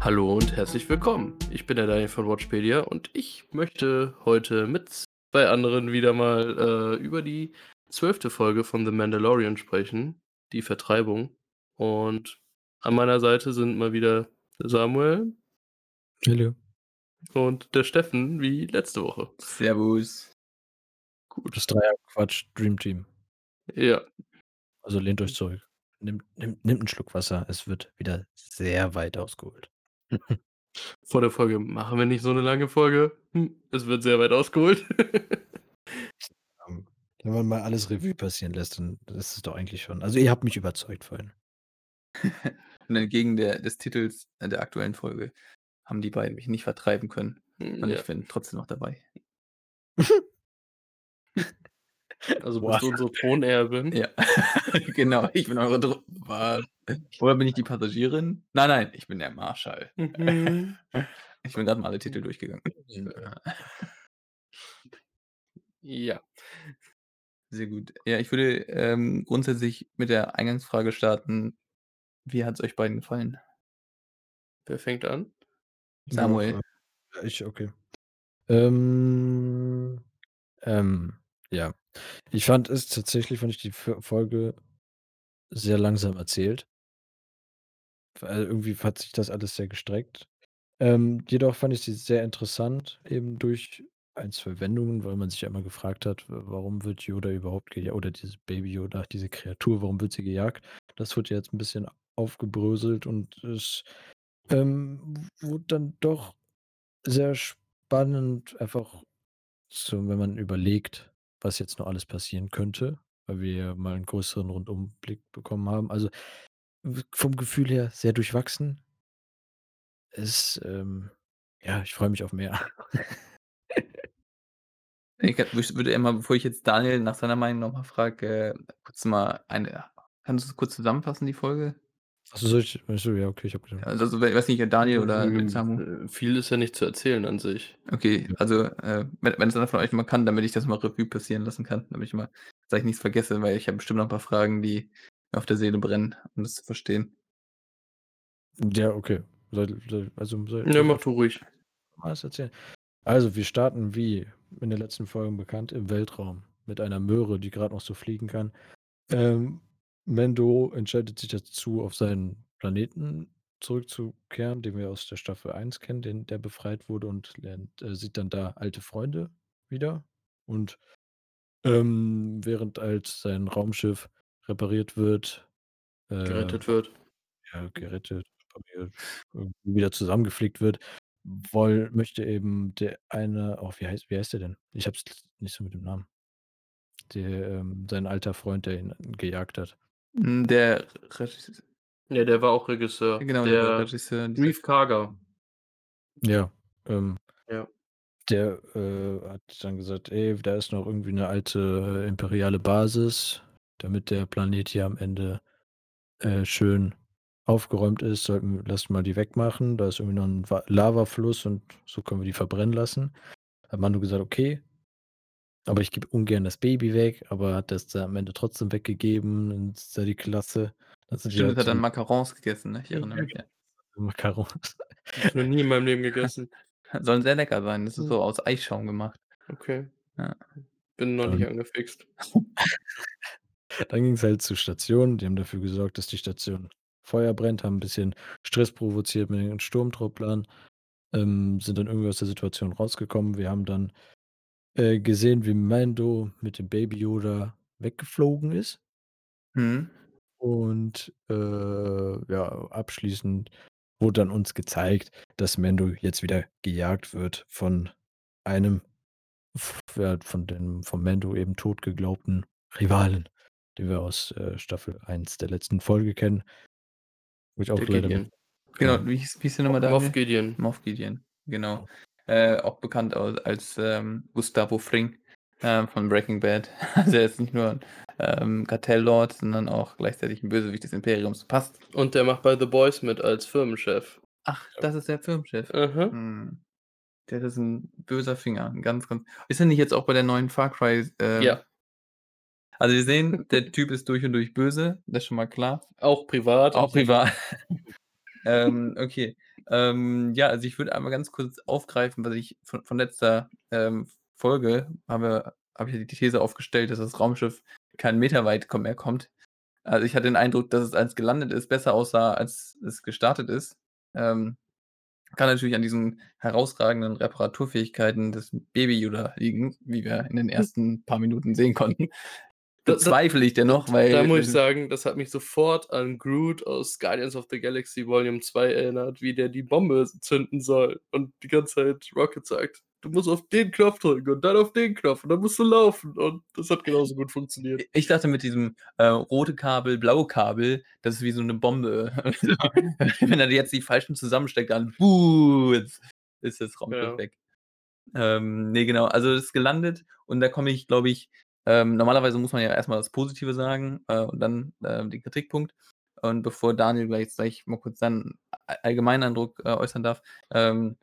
Hallo und herzlich willkommen. Ich bin der Daniel von Watchpedia und ich möchte heute mit zwei anderen wieder mal äh, über die zwölfte Folge von The Mandalorian sprechen, die Vertreibung. Und an meiner Seite sind mal wieder der Samuel Hallo. und der Steffen wie letzte Woche. Servus. Gut. Das Dreier-Quatsch Dream Team. Ja, Also lehnt euch zurück. Nimmt, nimmt, nimmt einen Schluck Wasser. Es wird wieder sehr weit ausgeholt. vor der Folge machen wir nicht so eine lange Folge. Hm, es wird sehr weit ausgeholt. Ähm, Wenn man mal alles Revue passieren lässt, dann ist es doch eigentlich schon. Also ihr habt mich überzeugt vorhin. Und entgegen der, des Titels äh, der aktuellen Folge haben die beiden mich nicht vertreiben können. Und ja. ich bin trotzdem noch dabei. Also Boah. bist du unsere Thronerbin. Ja, genau. Ich bin eure Dro Was? Oder bin ich die Passagierin? Nein, nein, ich bin der Marschall. Mhm. Ich bin gerade mal alle Titel durchgegangen. Ja. Sehr gut. Ja, ich würde ähm, grundsätzlich mit der Eingangsfrage starten. Wie hat es euch beiden gefallen? Wer fängt an? Samuel. Ich, okay. Ähm, ähm, ja. Ich fand es tatsächlich, fand ich die Folge sehr langsam erzählt. Weil irgendwie hat sich das alles sehr gestreckt. Ähm, jedoch fand ich sie sehr interessant, eben durch ein, zwei Wendungen, weil man sich ja immer gefragt hat, warum wird Yoda überhaupt gejagt, oder dieses Baby Yoda, diese Kreatur, warum wird sie gejagt? Das wurde jetzt ein bisschen aufgebröselt und es ähm, wurde dann doch sehr spannend, einfach so, wenn man überlegt, was jetzt noch alles passieren könnte, weil wir mal einen größeren Rundumblick bekommen haben. Also vom Gefühl her sehr durchwachsen. Es, ähm, ja, ich freue mich auf mehr. Ich würde immer, bevor ich jetzt Daniel nach seiner Meinung nochmal frage, äh, kurz mal eine. Kannst du kurz zusammenfassen, die Folge? Achso, soll ich, achso, ja, okay, ich habe gedacht. Also, also, we- weiß nicht, Daniel oder Ähm, Samu? äh, Viel ist ja nicht zu erzählen an sich. Okay, also, äh, wenn, wenn es einer von euch mal kann, damit ich das mal Revue passieren lassen kann, damit ich mal, dass ich nichts vergesse, weil ich habe bestimmt noch ein paar Fragen, die mir auf der Seele brennen, um das zu verstehen. Ja, okay. Soll, soll, also soll, Ja, soll mach du ruhig. mal was erzählen. Also, wir starten wie in der letzten Folge bekannt im Weltraum mit einer Möhre, die gerade noch so fliegen kann. Ähm, Mendo entscheidet sich dazu, auf seinen Planeten zurückzukehren, den wir aus der Staffel 1 kennen, den, der befreit wurde und lernt, äh, sieht dann da alte Freunde wieder. Und ähm, während als sein Raumschiff repariert wird, äh, Gerettet wird. ja, gerettet, repariert, irgendwie wieder zusammengeflickt wird, woll, möchte eben der eine, auch wie heißt, wie heißt der denn? Ich hab's nicht so mit dem Namen. Der, ähm, sein alter Freund, der ihn gejagt hat. Mm, Der Regisseur, Ja, der war auch Regisseur. genau, der, der Regisseur. dieser- Grief Karga. Ja, ähm, Ja. der äh, hat dann gesagt, ey, da ist noch irgendwie eine alte äh, imperiale Basis, damit der Planet hier am Ende äh, schön aufgeräumt ist, sollten wir, lasst mal die wegmachen. Da ist irgendwie noch ein Wa- Lavafluss und so können wir die verbrennen lassen. Hat Manu gesagt, okay, aber ich gebe ungern das Baby weg, aber hat das dann am Ende trotzdem weggegeben. Und das ist ja die Klasse. Dann sind die Stimmt, das hat dann so Macarons gegessen, ne? Ich erinnere mich. Ja. Macarons. Hab ich noch nie in meinem Leben gegessen. Sollen sehr lecker sein. Das ist Hm. so aus Eisschaum gemacht. Okay. Ja. Bin noch nicht Dann- angefixt. Dann ging es halt zur Station. Die haben dafür gesorgt, dass die Station Feuer brennt, haben ein bisschen Stress provoziert mit den Sturmtrupplern, ähm, sind dann irgendwie aus der Situation rausgekommen. Wir haben dann äh, gesehen, wie Mando mit dem Baby Yoda weggeflogen ist. Hm. Und äh, ja, abschließend wurde dann uns gezeigt, dass Mando jetzt wieder gejagt wird von einem, von dem vom Mando eben tot geglaubten Rivalen, den wir aus äh, Staffel 1 der letzten Folge kennen. Wo ich auch Der leider Gideon. mit, Genau, wie hieß, wie hieß der nochmal da? Moff Gideon. Moff Gideon, genau. Äh, auch bekannt als ähm, Gustavo Fring ähm, von Breaking Bad. Also er ist nicht nur ein ähm, Kartelllord, sondern auch gleichzeitig ein Bösewicht des Imperiums. Passt. Und der macht bei The Boys mit als Firmenchef. Ach, das ist der Firmenchef. Aha. Hm. Der ist ein böser Finger. Ein ganz, ganz. Ist er nicht jetzt auch bei der neuen Far Cry? ähm, Ja, Also wir sehen, der Typ ist durch und durch böse, das ist schon mal klar. auch privat. Auch privat. ähm, okay. Ähm, ja, also ich würde einmal ganz kurz aufgreifen, was ich von von letzter, ähm, Folge habe habe ich die These aufgestellt, dass das Raumschiff keinen Meter weit mehr kommt. Also, ich hatte den Eindruck, dass es, als gelandet ist, besser aussah, als es gestartet ist. Ähm, kann natürlich an diesen herausragenden Reparaturfähigkeiten des Baby Yoda liegen, wie wir in den ersten paar Minuten sehen konnten. Da Bezweifle ich dennoch, weil da muss ich sagen, das hat mich sofort an Groot aus Guardians of the Galaxy Volume 2 erinnert, wie der die Bombe zünden soll und die ganze Zeit Rocket sagt: „Du musst auf den Knopf drücken und dann auf den Knopf und dann musst du laufen.“ Und das hat genauso gut funktioniert. Ich dachte mit diesem, äh, rote Kabel, blaue Kabel, das ist wie so 'ne Bombe. Wenn er jetzt die falschen zusammensteckt, dann jetzt ist das Raumschiff Ja. weg. Ähm, ne, genau, also es ist gelandet und da komme ich, glaube ich ähm, normalerweise muss man ja erst mal das Positive sagen, äh, und dann, äh, den Kritikpunkt. Und bevor Daniel gleich gleich mal kurz seinen allgemeinen Eindruck, äh, äußern darf, ähm,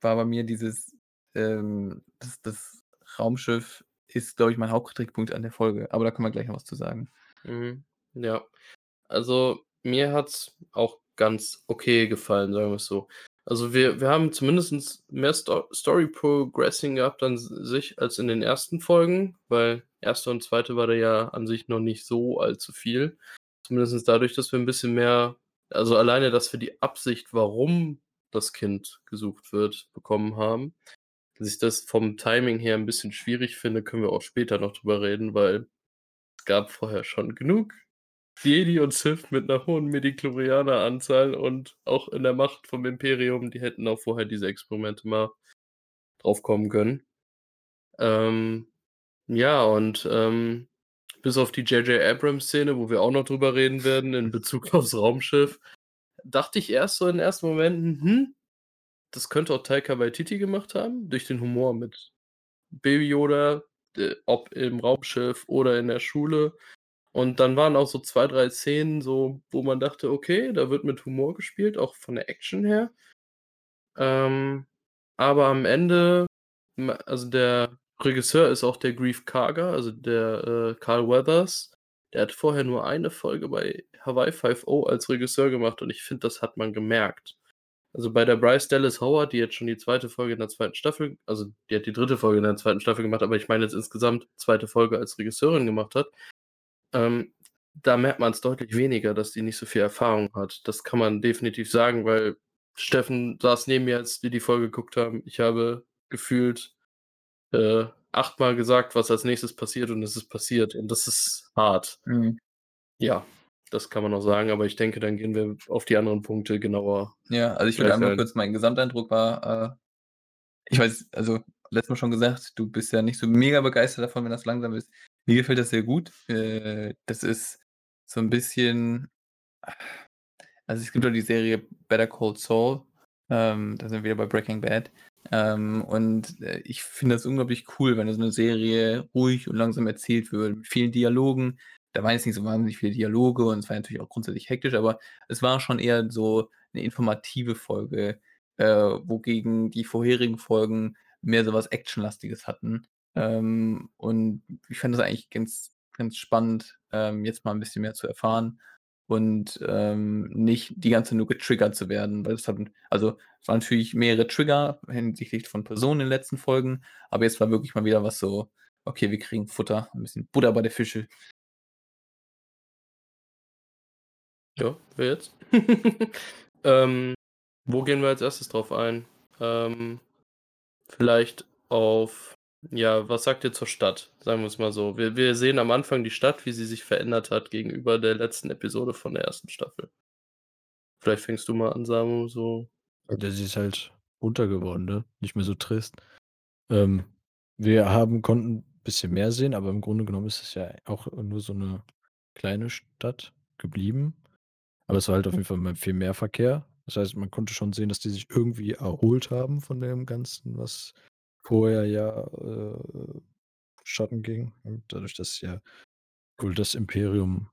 war bei mir dieses, ähm das das Raumschiff ist, glaube ich, mein Hauptkritikpunkt an der Folge, aber da können wir gleich noch was zu sagen. Mhm, ja. Also, mir hat's auch ganz okay gefallen, sagen wir's so. Also, wir wir haben zumindest mehr Sto Story Progressing gehabt an sich als in den ersten Folgen, weil 1. und 2. war da ja an sich noch nicht so allzu viel. Zumindest dadurch, dass wir 'n bisschen mehr also, alleine, dass wir die Absicht, warum das Kind gesucht wird, bekommen haben. Dass ich das vom Timing her 'n bisschen schwierig finde, können wir auch später noch drüber reden, weil es gab vorher schon genug Jedi und Sith mit 'ner hohen Midichlorianer-Anzahl und auch in der Macht vom Imperium, die hätten auch vorher diese Experimente mal drauf kommen können. Ähm, ja, und, ähm, bis auf die J. J. Abrams-Szene, wo wir auch noch drüber reden werden in Bezug aufs Raumschiff, dachte ich erst so in den ersten Momenten: „Hm, das könnte auch Taika Waititi gemacht haben“, durch den Humor mit Baby Yoda, d ob im Raumschiff oder in der Schule. Und dann waren auch so 2, 3 Szenen so, wo man dachte: „Okay, da wird mit Humor gespielt, auch von der Action her.“ Ähm, aber am Ende also, der Regisseur ist auch der Greef Karga, also, der, äh, Carl Weathers. Der hat vorher nur eine Folge bei Hawaii Five-O als Regisseur gemacht und ich finde, das hat man gemerkt. Also, bei der Bryce Dallas Howard, die jetzt schon die 2. Folge in der 2. Staffel also, die hat die 3. Folge in der 2. Staffel gemacht, aber ich meine jetzt insgesamt 2. Folge als Regisseurin gemacht hat. Ähm, da merkt man's deutlich weniger, dass die nicht so viel Erfahrung hat. Das kann man definitiv sagen, weil Steffen saß neben mir, als wir die Folge geguckt haben. Ich habe gefühlt, äh, achtmal gesagt, was als Nächstes passiert und es ist passiert und das ist hart. Mhm. Ja, das kann man auch sagen, aber ich denke, dann gehen wir auf die anderen Punkte genauer Ja, also, ich würde einmal ein. kurz mein Gesamteindruck war, äh ich weiß also, letztes Mal schon gesagt, du bist ja nicht so mega begeistert davon, wenn das langsam ist. Mir gefällt das sehr gut. Äh, das ist so 'n bisschen also, es gibt ja die Serie Better Call Saul, ähm, da sind wir wieder bei Breaking Bad. Ähm, und, äh, ich finde das unglaublich cool, wenn so 'ne Serie ruhig und langsam erzählt wird, mit vielen Dialogen. Da waren jetzt nicht so wahnsinnig viele Dialoge und es war natürlich auch grundsätzlich hektisch, aber es war schon eher so 'ne informative Folge, äh, wogegen die vorherigen Folgen mehr so was Actionlastiges hatten. Ähm, und ich fand das eigentlich ganz ganz spannend, ähm, jetzt mal 'n bisschen mehr zu erfahren und, ähm, nicht die ganze nur getriggert zu werden, weil es hatten also, es waren natürlich mehrere Trigger hinsichtlich von Personen in den letzten Folgen, aber jetzt war wirklich mal wieder was so: „Okay, wir kriegen Futter, 'n bisschen Butter bei der Fische.“ Ja, wer jetzt? Ähm, wo gehen wir als Erstes drauf ein? Ähm, vielleicht auf ja, was sagt ihr zur Stadt? Sagen wir's mal so. Wir wir sehen am Anfang die Stadt, wie sie sich verändert hat gegenüber der letzten Episode von der 1. Staffel. Vielleicht fängst du mal an, Samu, so Ja, sie ist halt bunter geworden, ne? Nicht mehr so trist. Ähm, wir haben konnten bisschen mehr sehen, aber im Grunde genommen ist es ja auch nur so 'ne kleine Stadt geblieben. Aber es war halt auf jeden Fall viel mehr Verkehr. Das heißt, man konnte schon sehen, dass die sich irgendwie erholt haben von dem Ganzen, was vorher ja, äh, Schatten ging. Und dadurch, dass ja wohl das Imperium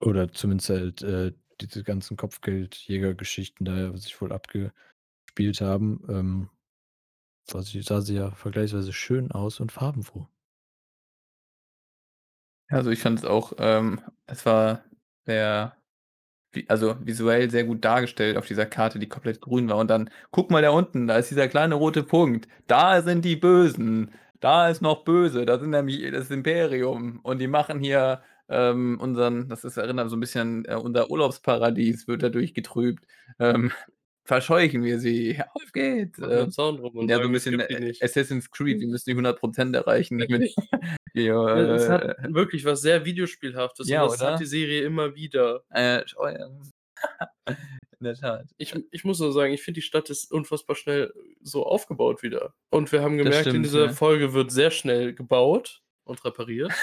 oder zumindest halt, äh, diese ganzen Kopfgeldjägergeschichten da sich wohl abgespielt haben, ähm, sah sie sah sie ja vergleichsweise schön aus und farbenfroh. Also, ich fand es auch ähm, es war sehr also, visuell sehr gut dargestellt auf dieser Karte, die komplett grün war und dann: „Guck mal da unten, da ist dieser kleine rote Punkt. Da sind die Bösen. Da ist noch böse. Da sind nämlich das Imperium und die machen hier, ähm, unseren“ das ist erinnert so 'n bisschen äh, „unser Urlaubsparadies wird dadurch getrübt. Ähm, verscheuchen wir sie. Auf geht's!“ Machen 'nen Ähm, ja, so 'n sagen: „Es bisschen gibt die A nicht.“ Assassin's Creed, wir müssen die 100 % erreichen, wir, Ja, es hat äh wirklich was sehr Videospielhaftes und Ja, das hat die? Serie immer wieder. Äh, in der Tat. Ich ich muss nur sagen, ich finde, die Stadt ist unfassbar schnell so aufgebaut wieder. Und wir haben gemerkt, in stimmt, dieser ja. Folge wird sehr schnell gebaut und repariert.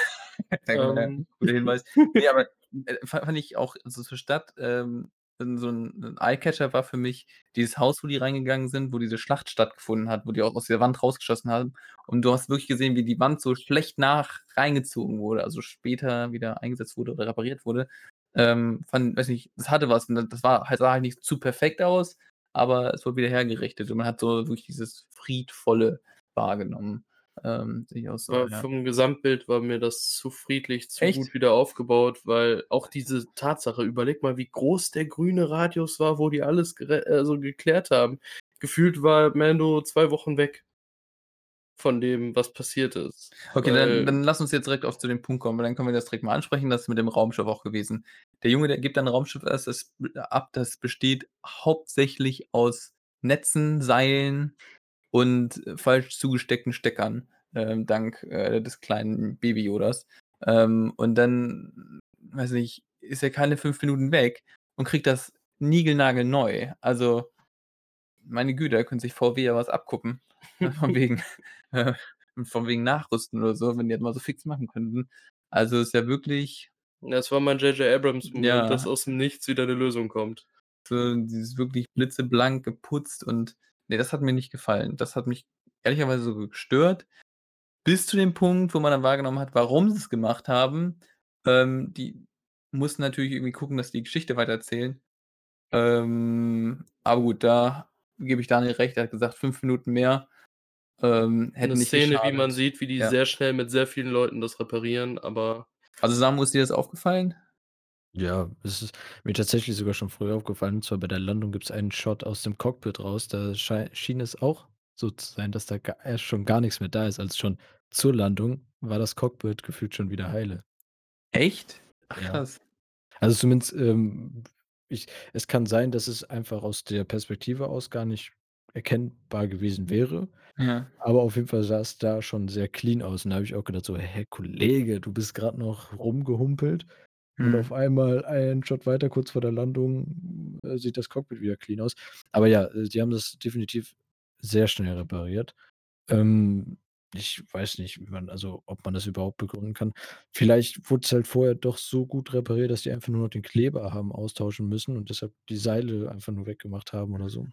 Ähm. Guter Hinweis. Ne, aber, äh, fa fand ich auch so zur Stadt, ähm, so 'n 'n Eye-Catcher war für mich dieses Haus, wo die reingegangen sind, wo diese Schlacht stattgefunden hat, wo die auch aus der Wand rausgeschossen haben. Und du hast wirklich gesehen, wie die Wand so schlecht nach reingezogen wurde, also später wieder eingesetzt wurde oder repariert wurde. Ähm, fand weiß nicht, das hatte was? Das war halt sah halt nicht zu perfekt aus, aber es wurde wieder hergerichtet und man hat so wirklich dieses Friedvolle wahrgenommen. Ähm, so, ja. vom Gesamtbild war mir das zu friedlich, zu gut Echt? wieder aufgebaut, weil auch diese Tatsache überleg mal, wie groß der grüne Radius war, wo die alles also geklärt haben. Gefühlt war Mando 2 Wochen weg von dem, was passiert ist, Okay, dann weil dann lass uns jetzt direkt auch zu dem Punkt kommen, weil dann können wir das direkt mal ansprechen. Das mit dem Raumschiff auch gewesen. Der Junge, der gibt ein Raumschiff erst das ab, das besteht hauptsächlich aus Netzen, Seilen und falsch zugesteckten Steckern, ähm, dank, äh, des kleinen Baby-Yodas. Ähm, und dann, weiß nicht, ist er keine 5 Minuten weg und kriegt das niegelnagelneu. Also, meine Güte, da könnte sich VW ja was abgucken, von wegen äh, von wegen Nachrüsten oder so, wenn die das mal so fix machen könnten. Also, ist ja wirklich Ja, es war mein J.J. Abrams-Moment, dass Ja. aus dem Nichts wieder 'ne Lösung kommt. So dieses wirklich blitzeblank geputzt und ne, das hat mir nicht gefallen. Das hat mich ehrlicherweise sogar gestört, bis zu dem Punkt, wo man dann wahrgenommen hat, warum sie's gemacht haben. Ähm, die mussten natürlich irgendwie gucken, dass die Geschichte weitererzählen. Ähm, aber gut, da gebe ich Daniel recht. Er hat gesagt: „5 Minuten mehr, ähm, 'Ne hätten nicht Szene, wie man geschadet.“ sieht, wie die Ja. sehr schnell mit sehr vielen Leuten das reparieren, aber Also, Samu, ist dir das aufgefallen? Ja, es ist mir tatsächlich sogar schon früher aufgefallen, und zwar bei der Landung gibt's einen Shot aus dem Cockpit raus. Da schei schien es auch so zu sein, dass da ga erst schon gar nix mehr da ist. Also, schon zur Landung war das Cockpit gefühlt schon wieder heile. Echt? Ach Ja. krass. Also, zumindest, ähm, ich es kann sein, dass es einfach aus der Perspektive aus gar nicht erkennbar gewesen wäre, Ja. aber auf jeden Fall sah es da schon sehr clean aus. Und da habe ich auch gedacht so: „Hä, Kollege, du bist grad noch rumgehumpelt und auf Mhm. einmal einen Shot weiter, kurz vor der Landung, äh, sieht das Cockpit wieder clean aus.“ Aber ja, äh, die haben das definitiv sehr schnell repariert. Ähm, ich weiß nicht, wie man also, ob man das überhaupt begründen kann. Vielleicht wurde es halt vorher doch so gut repariert, dass die einfach nur noch den Kleber haben austauschen müssen und deshalb die Seile einfach nur weggemacht haben oder so.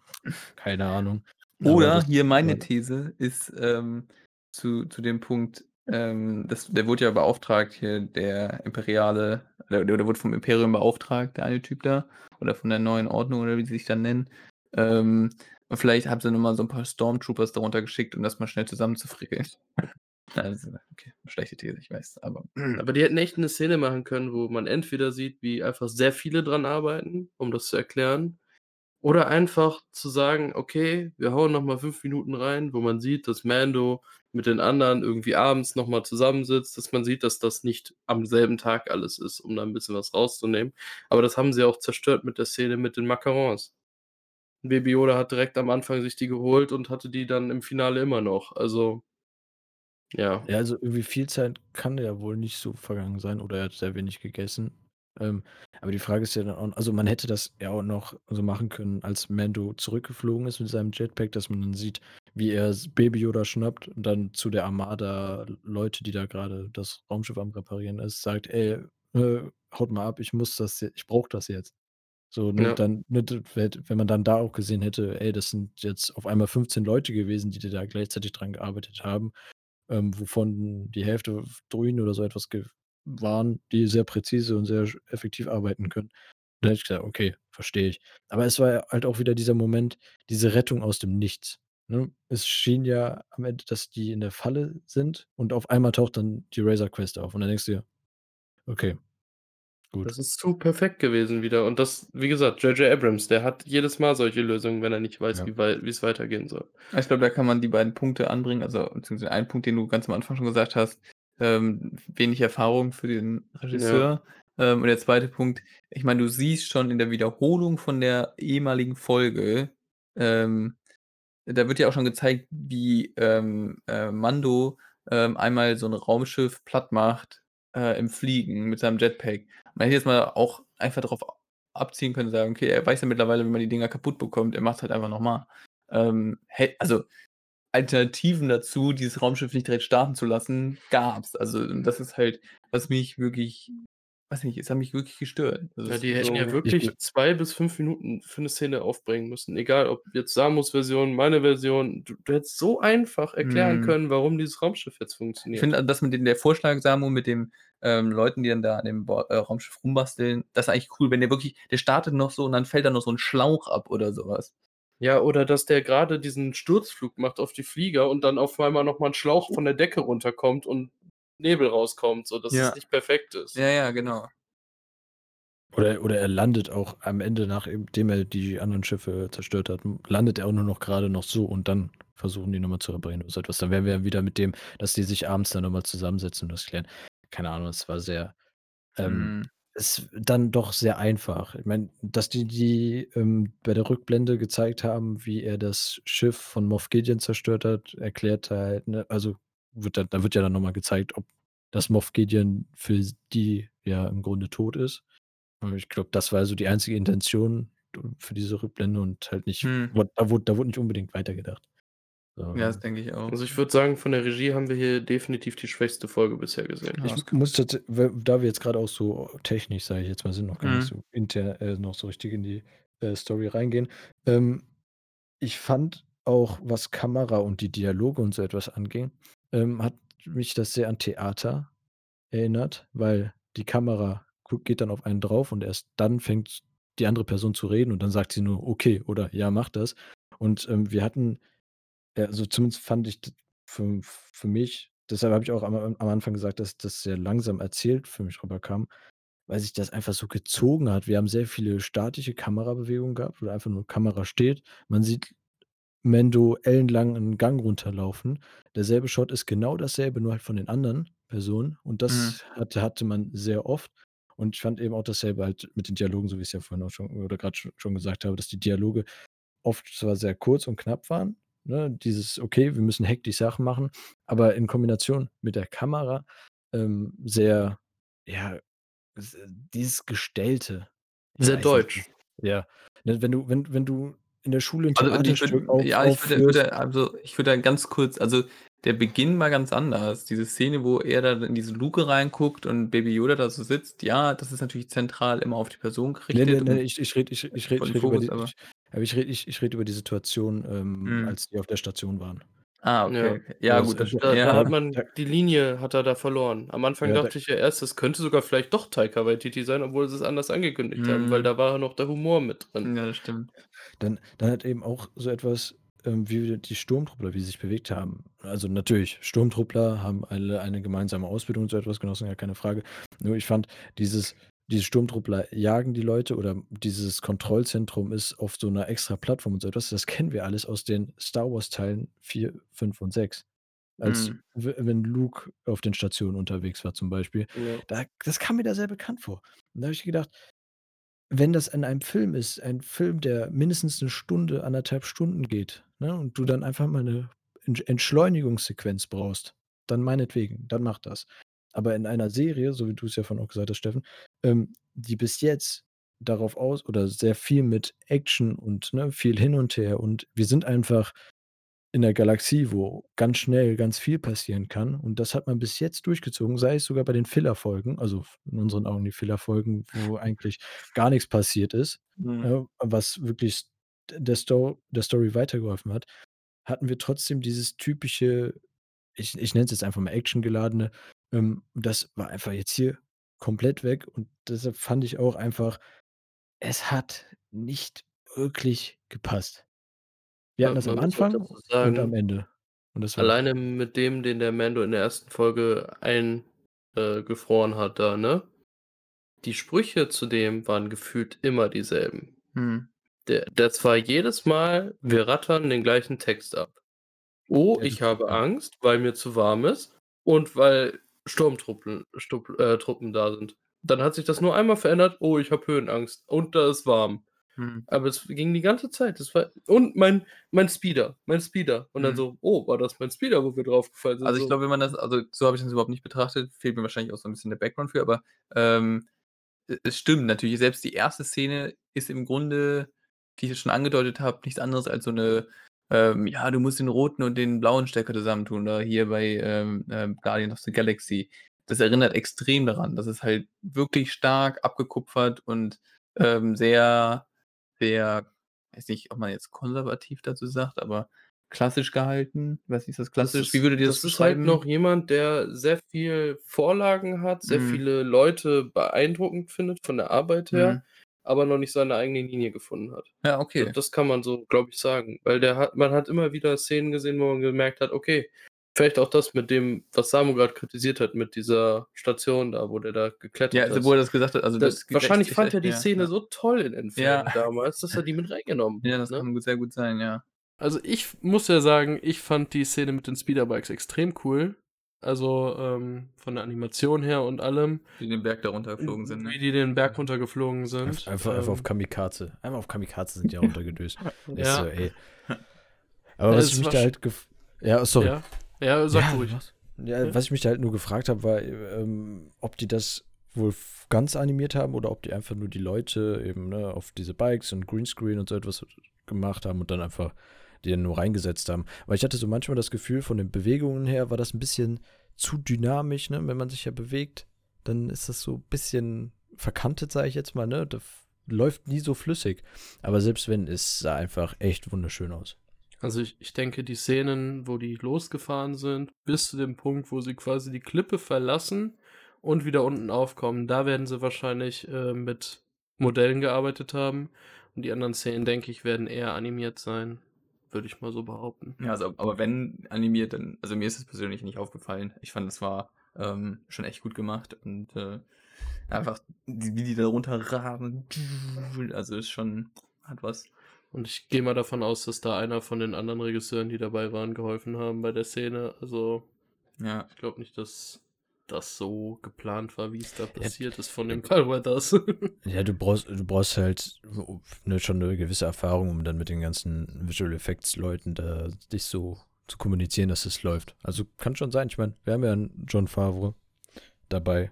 Keine Ahnung. Oder das hier meine These ist, ähm, zu zu dem Punkt, ähm, das der wurde ja beauftragt hier, der Imperiale der der wurde vom Imperium beauftragt, der eine Typ da oder von der neuen Ordnung oder wie sie sich dann nennen. Ähm, und vielleicht haben sie noch mal so 'n paar Stormtroopers darunter geschickt, um das mal schnell zusammenzufrickeln. Also, okay, schlechte These, ich weiß, aber Aber die hätten echt 'ne Szene machen können, wo man entweder sieht, wie einfach sehr viele dran arbeiten, um das zu erklären, oder einfach zu sagen: „Okay, wir hauen noch mal 5 Minuten rein“, wo man sieht, dass Mando mit den anderen irgendwie abends noch mal zusammensitzt, dass man sieht, dass das nicht am selben Tag alles ist, um da 'n bisschen was rauszunehmen. Aber das haben sie auch zerstört mit der Szene mit den Macarons. Baby Yoda hat direkt am Anfang sich die geholt und hatte die dann im Finale immer noch. Also ja. Ja, also, irgendwie viel Zeit kann ja wohl nicht so vergangen sein oder er hat sehr wenig gegessen. Ähm, aber die Frage ist ja dann auch also, man hätte das ja auch noch so machen können, als Mando zurückgeflogen ist mit seinem Jetpack, dass man dann sieht, wie er Baby Yoda schnappt und dann zu der Armada Leute, die da grade das Raumschiff am Reparieren ist, sagt: „Ey, äh, haut mal ab, ich muss das ich brauche das jetzt.“ So, ne, Ja. dann, ne, wenn man dann da auch gesehen hätte: „Ey, das sind jetzt auf einmal 15 Leute gewesen, die da gleichzeitig dran gearbeitet haben, ähm, wovon die Hälfte f Droiden oder so etwas gew waren, die sehr präzise und sehr effektiv arbeiten können.“ Da hätte ich gesagt: „Okay, verstehe ich.“ Aber es war ja halt auch wieder dieser Moment, diese Rettung aus dem Nichts, ne? Es schien ja am Ende, dass die in der Falle sind und auf einmal taucht dann die Razor Crest auf und dann denkst du dir: „Okay.“ Gut. Das ist zu perfekt gewesen wieder und das wie gesagt, J. J. Abrams, der hat jedes Mal solche Lösungen, wenn er nicht weiß, Ja. wie wei wie's weitergehen soll. Ich glaube, da kann man die beiden Punkte anbringen, also beziehungsweise einen Punkt, den du ganz am Anfang schon gesagt hast, ähm, wenig Erfahrung für den Ja. Regisseur. Ähm, und der zweite Punkt, ich meine, du siehst schon in der Wiederholung von der ehemaligen Folge, ähm, da wird ja auch schon gezeigt, wie, ähm, äh, Mando, ähm, einmal so 'n Raumschiff platt macht, äh, im Fliegen mit seinem Jetpack. Man hätte jetzt mal auch einfach drauf abziehen können und sagen: „Okay, er weiß ja mittlerweile, wie man die Dinger kaputt bekommt, er macht's halt einfach noch mal.“ Ähm, also Alternativen dazu, dieses Raumschiff nicht direkt starten zu lassen, gab's. Also, und das ist halt, was mich wirklich weiß nicht, es hat mich wirklich gestört. Das Ja, die hätten ja so wirklich 2 bis 5 Minuten für 'ne Szene aufbringen müssen. Egal, ob jetzt Samus Version, meine Version. Du du hättest so einfach erklären Mhm. können, warum dieses Raumschiff jetzt Ich funktioniert. finde, das mit dem der Vorschlag, Samu, mit dem, ähm, Leuten, die dann da an dem Bor äh, Raumschiff rumbasteln, das ist eigentlich cool, wenn der wirklich der startet noch so und dann fällt da noch so 'n Schlauch ab oder so was. Ja, oder dass der grade diesen Sturzflug macht auf die Flieger und dann auf einmal noch mal 'n Schlauch von der Decke runterkommt und Nebel rauskommt, so dass es Ja. nicht perfekt ist. Ja, ja, genau. Oder oder er landet auch am Ende, nachdem er die anderen Schiffe zerstört hat, landet er auch nur noch grade noch so und dann versuchen die noch mal zu reparieren oder so etwas. Dann wären wir ja wieder mit dem, dass die sich abends dann noch mal zusammensetzen und das klären. Keine Ahnung, es war sehr ähm, Mhm. Ist dann doch sehr einfach. Ich meine, dass die die, ähm, bei der Rückblende gezeigt haben, wie er das Schiff von Moff Gideon zerstört hat, erklärt halt, ne also wird dann da wird ja dann noch mal gezeigt, ob das Moff Gideon für die ja im Grunde tot ist. Und ich glaube, das war so die einzige Intention d für diese Rückblende und halt nicht wurd da wurde da wurde nicht unbedingt weitergedacht. So, Ja, das denke ich auch. Also, ich würde sagen, von der Regie haben wir hier definitiv die schwächste Folge bisher gesehen. Ja, Ich muss da wir jetzt grade auch so technisch, sage ich jetzt mal, sind, noch gar nicht Mhm. so inter äh, noch so richtig in die, äh, Story reingehen. Ähm, ich fand auch, was Kamera und die Dialoge und so etwas anging, ähm, hat mich das sehr an Theater erinnert, weil die Kamera geht dann auf einen drauf und erst dann fängt die andere Person zu reden und dann sagt sie nur: „Okay“ oder „Ja, mach das.“ Und, ähm, wir hatten ja, also zumindest fand ich d für für mich deshalb habe ich auch am am am Anfang gesagt, dass das sehr langsam erzählt für mich rüberkam, weil sich das einfach so gezogen hat. Wir haben sehr viele statische Kamerabewegungen gehabt, wo einfach nur Kamera steht. Man sieht Mando ellenlang 'n Gang runterlaufen. Derselbe Shot ist genau dasselbe, nur halt von den anderen Personen und Mhm. das hatte hatte man sehr oft. Und ich fand eben auch dasselbe halt mit den Dialogen, so wie ich's ja vorhin auch schon oder grad sch schon gesagt habe, dass die Dialoge oft zwar sehr kurz und knapp waren, ne? Dieses: „Okay, wir müssen hektisch Sachen machen“, aber in Kombination mit der Kamera, ähm, sehr ja, s dieses Gestellte. Ich Sehr weiß nicht, deutsch. ja. Ne, wenn du wenn wenn du in der Schule 'n Also, ich Theaterstück würde auf ja, ich würde würde also, ich würde da ganz kurz also, der Beginn war ganz anders. Diese Szene, wo er da in diese Luke reinguckt und Baby Yoda da so sitzt, ja, das ist natürlich zentral immer auf die Person gerichtet ne, und ich ich rede ich ich ich den rede über die aber ich aber ich rede ich ich rede über die Situation, ähm, Mhm. als die auf der Station waren. Ah, okay, Ja. okay. Ja, Das, gut, das d st Da da ja. hat man die Linie hat er da verloren. Am Anfang Ja, da dachte ich ja erst, es könnte sogar vielleicht doch Taika Waititi sein, obwohl sie's anders angekündigt haben, weil Mhm. da war noch der Humor mit drin. Ja, das stimmt. Dann dann hat eben auch so etwas, ähm, wie die Sturmtruppler, wie sie sich bewegt haben. Also, natürlich, Sturmtruppler haben alle eine gemeinsame Ausbildung und so etwas genossen, gar keine Frage. Nur ich fand dieses diese Sturmtruppler jagen die Leute oder dieses Kontrollzentrum ist auf so 'ner extra Plattform und so etwas. Das kennen wir alles aus den Star-Wars-Teilen 4, 5 und 6. Als Mhm. wenn Luke auf den Stationen unterwegs war zum Beispiel. Ja. Da das kam mir da sehr bekannt vor. Und da habe ich gedacht wenn das in einem Film ist, ein Film, der mindestens 'ne Stunde, 1 1/2 Stunden geht, ne, und du dann einfach mal 'ne Entsch Entschleunigungssequenz brauchst, dann meinetwegen, dann mach das. Aber in einer Serie, so wie du's ja vorhin auch gesagt hast, Steffen, ähm, die bis jetzt darauf aus oder sehr viel mit Action und, ne, viel hin und her und wir sind einfach in 'ner Galaxie, wo ganz schnell ganz viel passieren kann und das hat man bis jetzt durchgezogen, sei es sogar bei den Filler-Folgen, also in unseren Augen die Filler-Folgen, wo eigentlich gar nix passiert ist, Mhm. äh, was wirklich der Sto der Story weitergeholfen hat, hatten wir trotzdem dieses typische, ich ich nenne es jetzt einfach mal actiongeladene, ähm, das war einfach jetzt hier komplett weg und deshalb fand ich auch einfach, es hat nicht wirklich gepasst. Wir hatten das am Anfang dazu und am sagen Ende und alleine mit dem, den der Mando in der 1. Folge ein äh, hat da, ne? die Sprüche zu dem waren gefühlt immer dieselben. Der das war jedes Mal: „Wir rattern den gleichen Text ab. Oh, ich habe. Angst, weil mir zu warm ist und weil Sturmtruppen Stupp äh, Truppen da sind.“ Dann hat sich das nur einmal verändert: „Oh, ich habe Höhenangst und da ist warm.“ Mhm. Aber es ging die ganze Zeit. Das war und mein mein Speeder, mein Speeder. Und dann Mhm. so: „Oh, war das mein Speeder, wo wir draufgefallen sind?“ Also, ich so. glaube, wenn man das also, so habe ich das überhaupt nicht betrachtet. Fehlt mir wahrscheinlich auch so 'n bisschen der Background für, aber, ähm, es stimmt natürlich. Selbst die erste Szene ist im Grunde, wie ich es schon angedeutet habe, nichts anderes als so 'ne, ähm, ja, du musst den roten und den blauen Stecker zusammentun oder hier bei, ähm, ähm, Guardians of the Galaxy. Das erinnert extrem daran. Das ist halt wirklich stark abgekupfert und, ähm, sehr, sehr weiß nicht, ob man jetzt konservativ dazu sagt, aber klassisch gehalten. Nicht, ist das Das klassisch? Wie ist würdet ihr das das ist halt beschreiben? noch jemand, der sehr viel Vorlagen hat, sehr Mhm. viele Leute beeindruckend findet von der Arbeit her, Mhm. Aber noch nicht seine eigene Linie gefunden hat. Ja, okay. das kann man so, glaube ich, sagen, weil der hat man hat immer wieder Szenen gesehen, wo man gemerkt hat, okay, vielleicht auch das mit dem, was Samu grad kritisiert hat, mit dieser Station da, wo der da Ja, geklettert also, wo er ist. das gesagt hat, also, Da das wahrscheinlich fand er die ja, Szene ja. so toll in Endfilm Ja. damals, dass er die mit reingenommen Ja, hat, das ne? kann sehr gut sein, ja. Also, ich muss ja sagen, ich fand die Szene mit den Speederbikes extrem cool. Also, ähm, von der Animation her und allem. Die den Berg da runtergeflogen sind, ne? Wie die den Berg runtergeflogen Einf sind. einfach einfach auf Ähm, Kamikaze. Einmal auf Kamikaze sind die runtergedöst. So: ja. „Ey.“ Aber was ich mich da halt gef ja, sorry. Ja. Ja, sag Ja, ruhig. was? Ja, Ja. was ich mich da halt nur gefragt habe, war, ähm, ob die das wohl ganz animiert haben oder ob die einfach nur die Leute eben, ne, auf diese Bikes und Greenscreen und so etwas gemacht haben und dann einfach die dann nur reingesetzt haben. Weil ich hatte so manchmal das Gefühl, von den Bewegungen her war das 'n bisschen zu dynamisch, ne? Wenn man sich ja bewegt, dann ist das so bisschen verkantet, sage ich jetzt mal, ne? Da f läuft nie so flüssig. Aber selbst wenn, es sah einfach echt wunderschön aus. Also, ich ich denke, die Szenen, wo die losgefahren sind, bis zu dem Punkt, wo sie quasi die Klippe verlassen und wieder unten aufkommen, da werden sie wahrscheinlich, äh, mit Modellen gearbeitet haben. Und die anderen Szenen, denke ich, werden eher animiert sein, würde ich mal so behaupten. Ja, also, aber wenn animiert, dann also, mir ist es persönlich nicht aufgefallen. Ich fand, das war, ähm, schon echt gut gemacht und, äh, einfach, wie wie die da runterrasen. Also, ist schon hat was. Und ich gehe mal davon aus, dass da einer von den anderen Regisseuren, die dabei waren, geholfen haben bei der Szene. Also, Ja. ich glaube nicht, dass das so geplant war, wie es da Ja, passiert ist von den Carl Weathers. Ja, du brauchst du brauchst halt, ne, schon 'ne gewisse Erfahrung, um dann mit den ganzen Visual Effects Leuten da dich so zu kommunizieren, dass es läuft. Also, kann schon sein. Ich meine, wir haben ja 'n Jon Favreau dabei,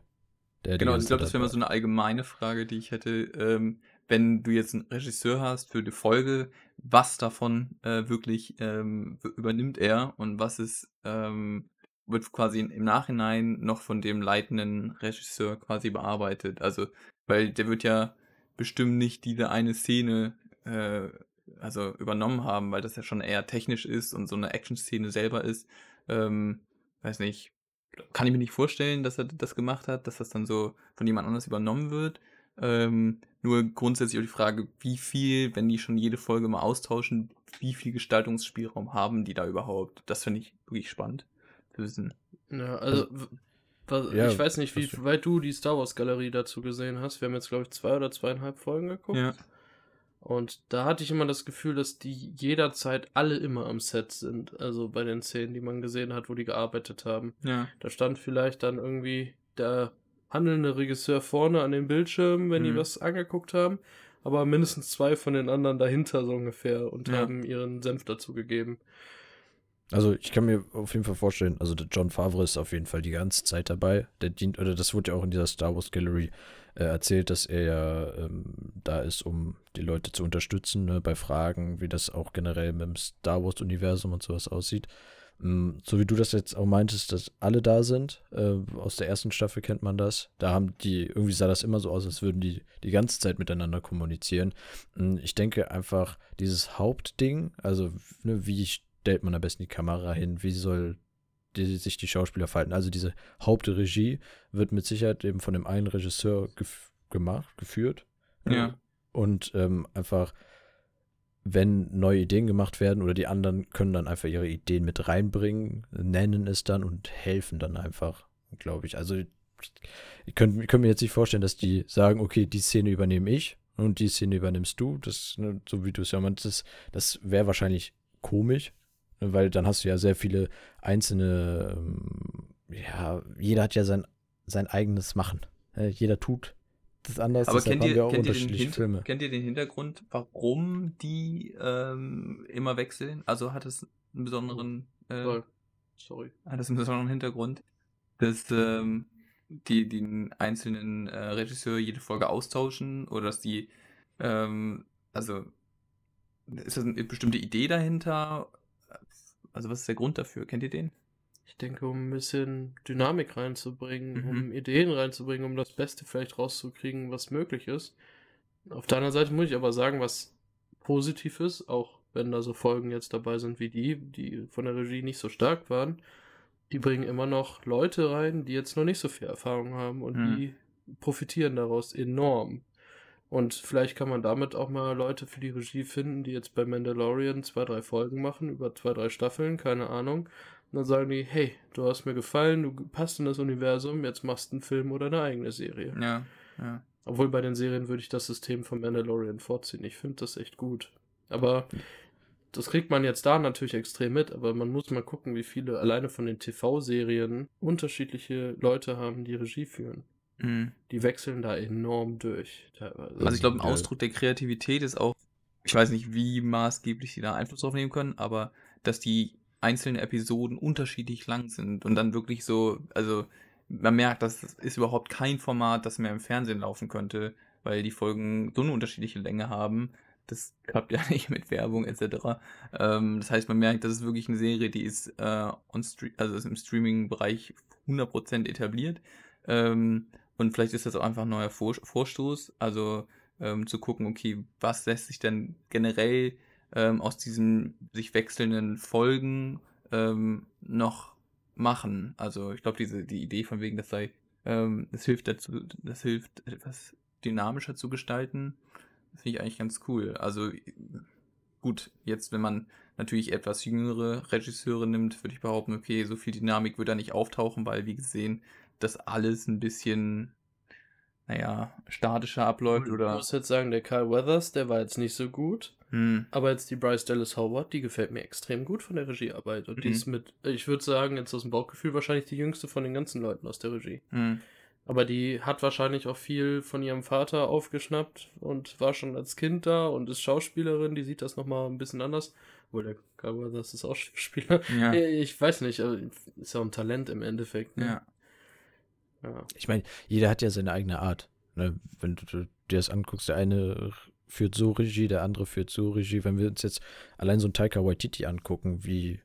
der die Genau, ich glaube, das wäre mal so 'ne allgemeine Frage, die ich hätte. Ähm, wenn du jetzt 'n Regisseur hast für 'ne Folge, was davon, äh, wirklich, ähm, übernimmt er und was ist, ähm wird quasi im Nachhinein noch von dem leitenden Regisseur quasi bearbeitet? Also, weil der wird ja bestimmt nicht diese eine Szene, äh, also, übernommen haben, weil das ja schon eher technisch ist und so 'ne Action-Szene selber ist. Ähm, weiß nicht, kann ich mir nicht vorstellen, dass er das gemacht hat, dass das dann so von jemand anders übernommen wird. Ähm, nur grundsätzlich auch die Frage, wie viel, wenn die schon jede Folge mal austauschen, wie viel Gestaltungsspielraum haben die da überhaupt? Das finde ich wirklich spannend wissen. Ja, also, Also was ja, ich weiß nicht, wie weit du die Star Wars Galerie dazu gesehen hast. Wir haben jetzt, glaube ich, 2 oder 2,5 Folgen geguckt. Ja. Und da hatte ich immer das Gefühl, dass die jederzeit alle immer am Set sind. Also, bei den Szenen, die man gesehen hat, wo die gearbeitet haben. Ja. Da stand vielleicht dann irgendwie der handelnde Regisseur vorne an den Bildschirmen, wenn die Mhm. was angeguckt haben, aber mindestens 2 von den anderen dahinter so ungefähr und Ja. haben ihren Senf dazu gegeben. Also, ich kann mir auf jeden Fall vorstellen also, der Jon Favreau ist auf jeden Fall die ganze Zeit dabei. Der dient oder das wurde ja auch in dieser Star Wars Gallery, äh, erzählt, dass er ja, ähm, da ist, um die Leute zu unterstützen, ne, bei Fragen, wie das auch generell mit'm Star Wars Universum und so was aussieht. Hm, so wie du das jetzt auch meintest, dass alle da sind, äh, aus der 1. Staffel kennt man das. Da haben die irgendwie sah das immer so aus, als würden die die ganze Zeit miteinander kommunizieren. Hm, ich denke einfach, dieses Hauptding, also, ne, wie stellt man am besten die Kamera hin? Wie soll die sich die Schauspieler verhalten? Also, diese Hauptregie wird mit Sicherheit eben von dem einen Regisseur gef gemacht geführt. Ja. Äh, und, ähm, einfach wenn neue Ideen gemacht werden oder die anderen können dann einfach ihre Ideen mit reinbringen, nennen es dann und helfen dann einfach, glaube ich. Also, ich könnte könnt mir jetzt nicht vorstellen, dass die sagen, okay, die Szene übernehme ich und die Szene übernimmst du. Das, ne, so wie du es ja meinst, das, das wäre wahrscheinlich komisch, weil dann hast du ja sehr viele einzelne, ähm, ja, jeder hat ja sein, sein eigenes Machen. Äh, jeder tut das anders, Aber kennt haben wir ihr, auch kennt, ihr den unterschiedliche Hint Filme. kennt ihr den Hintergrund, warum die ähm, immer wechseln? Also hat es einen besonderen, äh. Sorry. hat es einen besonderen Hintergrund, dass ähm, die den einzelnen äh, Regisseur jede Folge austauschen oder dass die, ähm, also ist das eine bestimmte Idee dahinter? Also was ist der Grund dafür? Kennt ihr den? Ich denke, um ein bisschen Dynamik reinzubringen, Mhm. um Ideen reinzubringen, um das Beste vielleicht rauszukriegen, was möglich ist. Auf der anderen Seite muss ich aber sagen, was positiv ist, auch wenn da so Folgen jetzt dabei sind wie die, die von der Regie nicht so stark waren, die bringen immer noch Leute rein, die jetzt noch nicht so viel Erfahrung haben und Mhm. die profitieren daraus enorm. Und vielleicht kann man damit auch mal Leute für die Regie finden, die jetzt bei Mandalorian zwei, drei Folgen machen, über zwei, drei Staffeln, keine Ahnung. Und dann sagen die, hey, du hast mir gefallen, du passt in das Universum, jetzt machst du einen Film oder eine eigene Serie. Ja, ja. Obwohl bei den Serien würde ich das System von Mandalorian vorziehen. Ich finde das echt gut. Aber das kriegt man jetzt da natürlich extrem mit, aber man muss mal gucken, wie viele alleine von den TV-Serien unterschiedliche Leute haben, die Regie führen. Mhm. Die wechseln da enorm durch. Teilweise. Also ich glaube, ein Ja. Ausdruck der Kreativität ist auch, ich weiß nicht, wie maßgeblich die da Einfluss drauf nehmen können, aber dass die einzelnen Episoden unterschiedlich lang sind und dann wirklich so, also man merkt, das ist überhaupt kein Format, das mehr im Fernsehen laufen könnte, weil die Folgen so eine unterschiedliche Länge haben. Das klappt ja nicht mit Werbung etc. Ähm, das heißt, man merkt, das ist wirklich eine Serie, die ist, äh, on also ist im Streaming-Bereich 100% etabliert. Ähm, und vielleicht ist das auch einfach ein neuer Vor Vorstoß, also ähm, zu gucken, okay, was lässt sich denn generell ähm, aus diesen sich wechselnden Folgen ähm, noch machen. Also ich glaube, diese die Idee von wegen, das sei, ähm, das hilft dazu, das hilft etwas dynamischer zu gestalten, finde ich eigentlich ganz cool. Also gut, jetzt wenn man natürlich etwas jüngere Regisseure nimmt, würde ich behaupten, okay, so viel Dynamik wird da nicht auftauchen, weil wie gesehen, das alles ein bisschen, naja, statischer abläuft Ich oder. muss jetzt sagen, der Kyle Weathers, der war jetzt nicht so gut. Hm, Aber jetzt die Bryce Dallas Howard, die gefällt mir extrem gut von der Regiearbeit. Und die Mhm. ist mit, ich würde sagen, jetzt aus dem Bauchgefühl wahrscheinlich die jüngste von den ganzen Leuten aus der Regie. hm, Aber die hat wahrscheinlich auch viel von ihrem Vater aufgeschnappt und war schon als Kind da und ist Schauspielerin. Die sieht das nochmal ein bisschen anders. Obwohl der Kyle Weathers ist auch Schauspieler. ja, Ich weiß nicht, aber ist ja ein Talent im Endeffekt. Ne? ja. Ja. Ich meine, jeder hat ja seine eigene Art. Ne? Wenn du, dir das anguckst, der eine führt so Regie, der andere führt so Regie. Wenn wir uns jetzt allein so einen Taika Waititi angucken, wie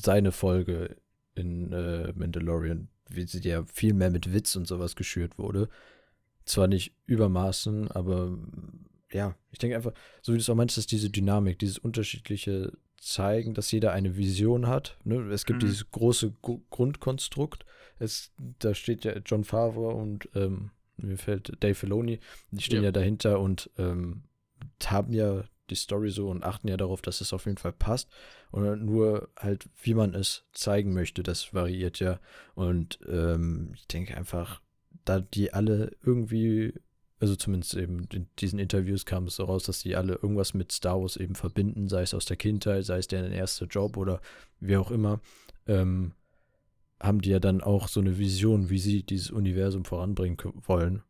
seine Folge in äh, Mandalorian, wie sie ja viel mehr mit Witz und sowas geschürt wurde. Zwar nicht übermaßen, aber ja, ich denke einfach, so wie du es auch meinst, dass diese Dynamik, dieses unterschiedliche Zeigen, dass jeder eine Vision hat. Ne? Es gibt Mhm. dieses große Gru- Grundkonstrukt. Es, da steht ja John Favre und ähm, mir fällt Dave Filoni, die stehen Ja. ja, dahinter und ähm, haben ja die Story so und achten ja darauf, dass es auf jeden Fall passt. Und nur halt, wie man es zeigen möchte, das variiert ja. Und ähm, ich denke einfach, da die alle irgendwie, also zumindest eben in diesen Interviews kam es so raus, dass die alle irgendwas mit Star Wars eben verbinden, sei es aus der Kindheit, sei es deren erster Job oder wie auch immer, ähm, haben die ja dann auch so eine Vision, wie sie dieses Universum voranbringen wollen.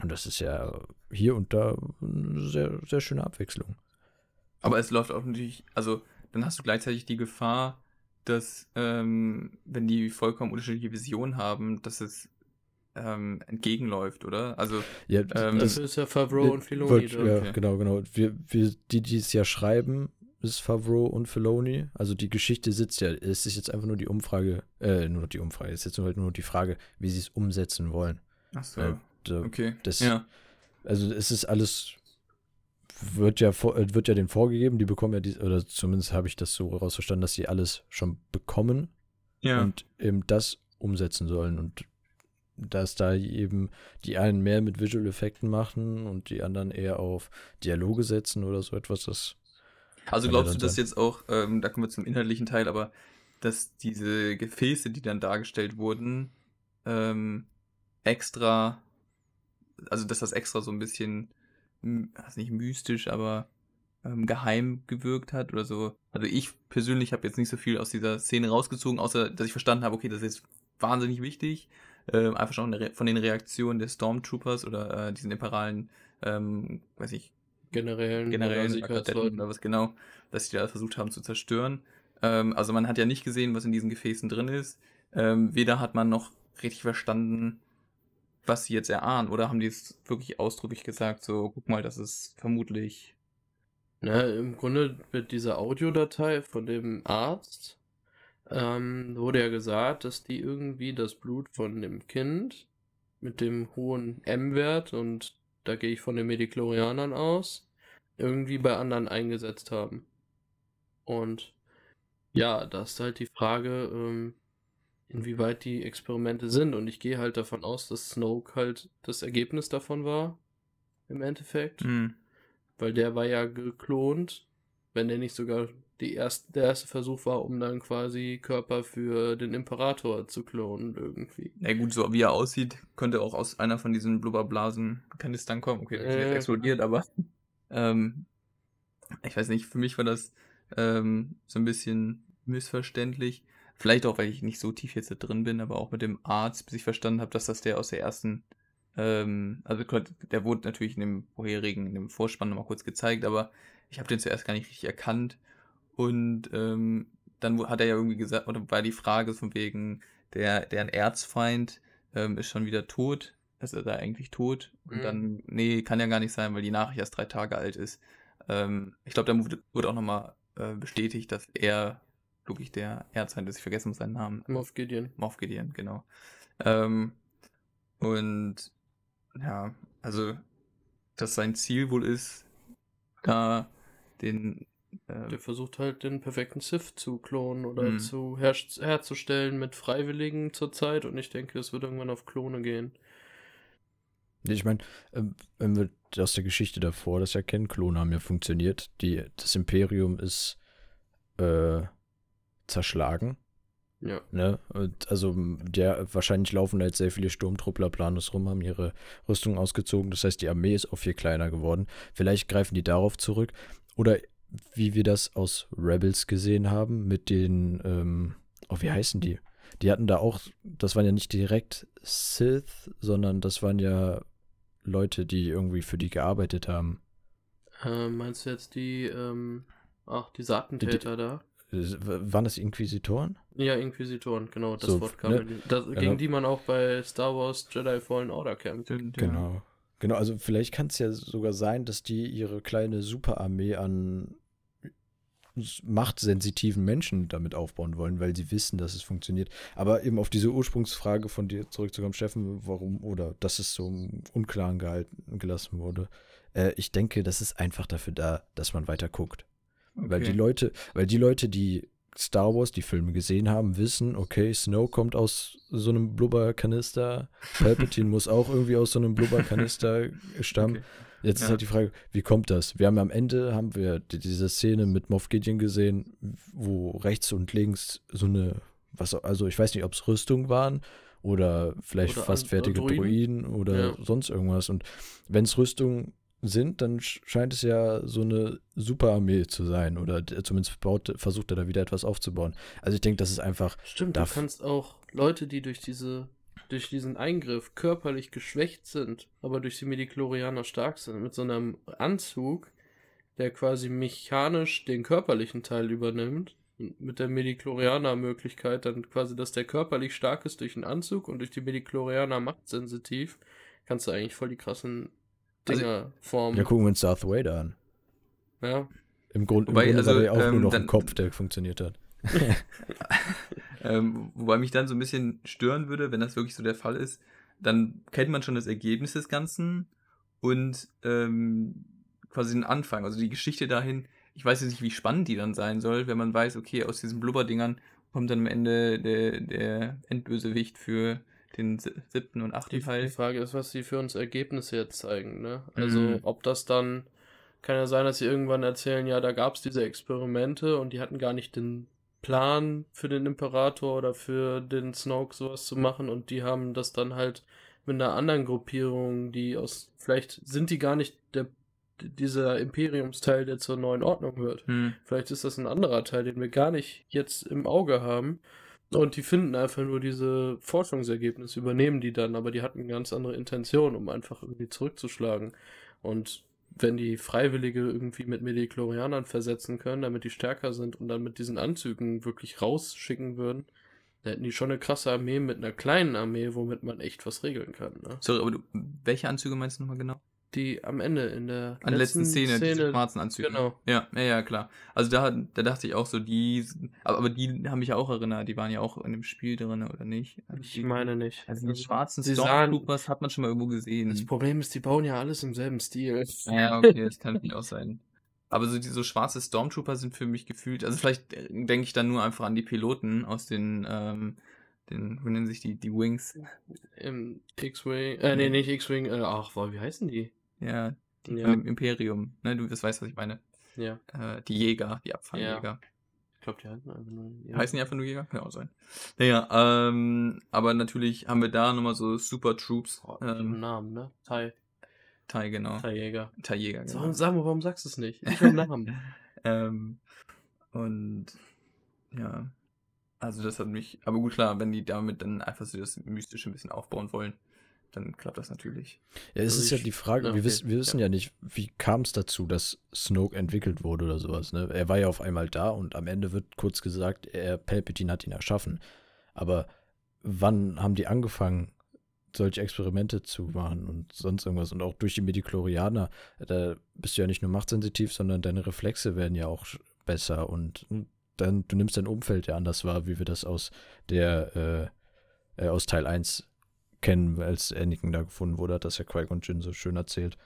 Und das ist ja hier und da eine sehr, sehr schöne Abwechslung. Aber es läuft auch natürlich, also dann hast du gleichzeitig die Gefahr, dass, ähm, wenn die vollkommen unterschiedliche Visionen haben, dass es ähm, entgegenläuft, oder? Also, Ja, Ähm, Dafür ist ja Favreau und Filoni. Ja, Okay. genau, genau. Wir, wir, die, die es ja schreiben, ist Favreau und Filoni. Also die Geschichte sitzt ja. Es ist jetzt einfach nur die Umfrage, äh, nur die Umfrage. Es ist jetzt halt nur die Frage, wie sie es umsetzen wollen. ach so, Äh, da- okay. das- ja. Also es ist alles, wird ja, äh, wird ja denen vorgegeben, die bekommen ja die, oder zumindest habe ich das so rausverstanden, dass sie alles schon bekommen Ja. und eben das umsetzen sollen. Und dass da eben die einen mehr mit Visual Effekten machen und die anderen eher auf Dialoge setzen oder so etwas, das Also glaubst du, dass jetzt auch, ähm, da kommen wir zum inhaltlichen Teil, aber dass diese Gefäße, die dann dargestellt wurden, ähm, extra, also dass das extra so ein bisschen, also nicht mystisch, aber ähm, geheim gewirkt hat oder so. Also ich persönlich habe jetzt nicht so viel aus dieser Szene rausgezogen, außer dass ich verstanden habe, okay, das ist jetzt wahnsinnig wichtig. Ähm, einfach schon von den Reaktionen der Stormtroopers oder äh, diesen imperalen, ähm, weiß ich, Generellen, generellen oder Kadetten Sicherheitsleuten. oder was genau, dass die da versucht haben zu zerstören. Ähm, also man hat ja nicht gesehen, was in diesen Gefäßen drin ist. Ähm, weder hat man noch richtig verstanden, was sie jetzt erahnen. Oder haben die es wirklich ausdrücklich gesagt, so, guck mal, das ist vermutlich. Na, im Grunde mit dieser Audiodatei von dem Arzt ähm, wurde ja gesagt, dass die irgendwie das Blut von dem Kind mit dem hohen M-Wert, und da gehe ich von den Mediklorianern aus, irgendwie bei anderen eingesetzt haben. Und ja, da ist halt die Frage, ähm, inwieweit die Experimente sind. Und ich gehe halt davon aus, dass Snoke halt das Ergebnis davon war, im Endeffekt. Hm. Weil der war ja geklont, wenn der nicht sogar die erst, der erste Versuch war, um dann quasi Körper für den Imperator zu klonen irgendwie. Na gut, so wie er aussieht, könnte auch aus einer von diesen Blubberblasen-Kanistern kommen. Okay, der ist jetzt Äh. explodiert, aber ähm, ich weiß nicht, für mich war das ähm, so ein bisschen missverständlich. Vielleicht auch, weil ich nicht so tief jetzt da drin bin, aber auch mit dem Arzt, bis ich verstanden habe, dass das der aus der ersten, ähm, also der wurde natürlich in dem vorherigen, in dem Vorspann nochmal kurz gezeigt, aber ich habe den zuerst gar nicht richtig erkannt. Und ähm, dann hat er ja irgendwie gesagt, oder war die Frage von wegen, der, deren Erzfeind ähm, ist schon wieder tot. Ist er da eigentlich tot? Und Mhm. dann, nee, kann ja gar nicht sein, weil die Nachricht erst drei Tage alt ist. Ähm, ich glaube, da wurde, wurde auch nochmal äh, bestätigt, dass er wirklich der Erzfeind ist. Ich vergesse seinen Namen. Moff Gideon. Moff Gideon, genau. Ähm, und ja, also, dass sein Ziel wohl ist, da den äh, Der versucht halt den perfekten Sith zu klonen oder Mhm. zu her herzustellen mit Freiwilligen zurzeit und ich denke, es wird irgendwann auf Klone gehen. Ich meine, ähm, wenn wir aus der Geschichte davor das ja kennen, Klone haben ja funktioniert. Die, das Imperium ist äh, zerschlagen. Ja. Ne? Und also der wahrscheinlich laufen da jetzt sehr viele Sturmtruppler planlos rum, haben ihre Rüstung ausgezogen. Das heißt, die Armee ist auch viel kleiner geworden. Vielleicht greifen die darauf zurück. Oder wie wir das aus Rebels gesehen haben, mit den, ähm, oh, wie heißen die? Die hatten da auch, das waren ja nicht direkt Sith, sondern das waren ja Leute, die irgendwie für die gearbeitet haben. Äh, meinst du jetzt die, ähm, ach, diese Attentäter da? Äh, Waren das Inquisitoren? Ja, Inquisitoren, genau, das So, Wort kam ne? Das, Genau. Gegen die man auch bei Star Wars Jedi Fallen Order kämpft. Stimmt, ja. Genau. Also vielleicht kann es ja sogar sein, dass die ihre kleine Superarmee an machtsensitiven Menschen damit aufbauen wollen, weil sie wissen, dass es funktioniert. Aber eben auf diese Ursprungsfrage von dir zurückzukommen, Steffen, warum oder dass es so im Unklaren gehalten gelassen wurde. Äh, ich denke, das ist einfach dafür da, dass man weiter guckt. Weil die Okay. Leute, weil die Leute, die Star Wars, die Filme gesehen haben, wissen, okay, Snow kommt aus so einem Blubberkanister, Palpatine muss auch irgendwie aus so einem Blubberkanister stammen. Okay. Jetzt ist Ja. halt die Frage, wie kommt das? Wir haben am Ende haben wir die- diese Szene mit Moff Gideon gesehen, wo rechts und links so eine, was, also ich weiß nicht, ob es Rüstung waren oder vielleicht Oder fast fertige Droiden. Droiden oder Ja. sonst irgendwas. Und wenn es Rüstung sind, dann sch- scheint es ja so eine Superarmee zu sein oder zumindest baut, versucht er da wieder etwas aufzubauen. Also ich denke, das ist einfach, Stimmt, du kannst auch Leute, die durch diese durch diesen Eingriff körperlich geschwächt sind, aber durch die Mediklorianer stark sind, mit so einem Anzug, der quasi mechanisch den körperlichen Teil übernimmt, und mit der Mediklorianer-Möglichkeit dann quasi, dass der körperlich stark ist durch den Anzug und durch die Mediklorianer machtsensitiv, kannst du eigentlich voll die krassen Dinger formen. ja, gucken wir uns Darth Vader an. ja. Im, Grund, im Wobei, Grunde also, war der auch ähm, nur noch dann- ein Kopf, der funktioniert hat. Ähm, wobei mich dann so ein bisschen stören würde, wenn das wirklich so der Fall ist, dann kennt man schon das Ergebnis des Ganzen und ähm, quasi den Anfang, also die Geschichte dahin. Ich weiß jetzt nicht, wie spannend die dann sein soll, wenn man weiß, okay, aus diesen Blubberdingern kommt dann am Ende der, der Endbösewicht für den si- siebten und achten Die, Teil. die Frage ist, was sie für uns Ergebnisse jetzt zeigen, ne? Also, Mhm. ob das dann, kann ja sein, dass sie irgendwann erzählen, ja, da gab es diese Experimente und die hatten gar nicht den Plan für den Imperator oder für den Snoke sowas zu machen und die haben das dann halt mit einer anderen Gruppierung, die aus, vielleicht sind die gar nicht der, dieser Imperiumsteil, der zur neuen Ordnung gehört. Hm. Vielleicht ist das ein anderer Teil, den wir gar nicht jetzt im Auge haben. Und die finden einfach nur diese Forschungsergebnisse, übernehmen die dann, aber die hatten ganz andere Intention, um einfach irgendwie zurückzuschlagen. Und wenn die Freiwillige irgendwie mit Mediklorianern versetzen können, damit die stärker sind und dann mit diesen Anzügen wirklich rausschicken würden, da hätten die schon eine krasse Armee mit einer kleinen Armee, womit man echt was regeln kann. Ne? Sorry, aber du, welche Anzüge meinst du nochmal genau? Die am Ende in der An der letzten Szene, diese schwarzen Anzüge. Genau. Ja, ja, ja, klar. Also da, da dachte ich auch so, die, aber, aber die haben mich ja auch erinnert, die waren ja auch in dem Spiel drin, oder nicht? Also Ich die, meine nicht. Also die schwarzen Stormtroopers hat man schon mal irgendwo gesehen. das Problem ist, die bauen ja alles im selben Stil. Ja, okay, das kann natürlich auch sein. Aber so diese so schwarze Stormtrooper sind für mich gefühlt, also vielleicht denke ich dann nur einfach an die Piloten aus den, ähm, den, wie nennen sich die, die Wings? Im X-Wing, äh, nee, nicht X-Wing, äh, ach, wie heißen die? Ja, die Ja. dem Imperium. Ne, du das weißt, was ich meine. Ja, Äh, die Jäger, die Abfangjäger. ich glaube, die heißen einfach nur. Ja. Heißen die einfach nur Jäger? Kann auch sein. Naja, ähm, aber natürlich haben wir da nochmal so Super Troops. Oh, ähm, Namen, ne? Tai, Thai, genau. Tai Jäger. Thai Jäger, genau. sag mal, warum sagst du es nicht? Ich will Namen. ähm, und ja, also das hat mich, aber gut klar, wenn die damit dann einfach so das Mystische ein bisschen aufbauen wollen, dann klappt das natürlich. Ja, es Also ist ja die Frage, ja, wir, okay, wissen, wir wissen ja. nicht, wie kam es dazu, dass Snoke entwickelt wurde oder sowas. Ne? Er war ja auf einmal da und am Ende wird kurz gesagt, er, Palpatine hat ihn erschaffen. Aber wann haben die angefangen, solche Experimente zu machen und sonst irgendwas? Und auch durch die Mediklorianer, da bist du ja nicht nur machtsensitiv, sondern deine Reflexe werden ja auch besser und dann, du nimmst dein Umfeld ja anders wahr, wie wir das aus der, äh, äh, aus Teil 1 kennen, als Anakin da gefunden wurde, hat das ja Qui-Gon Jinn so schön erzählt.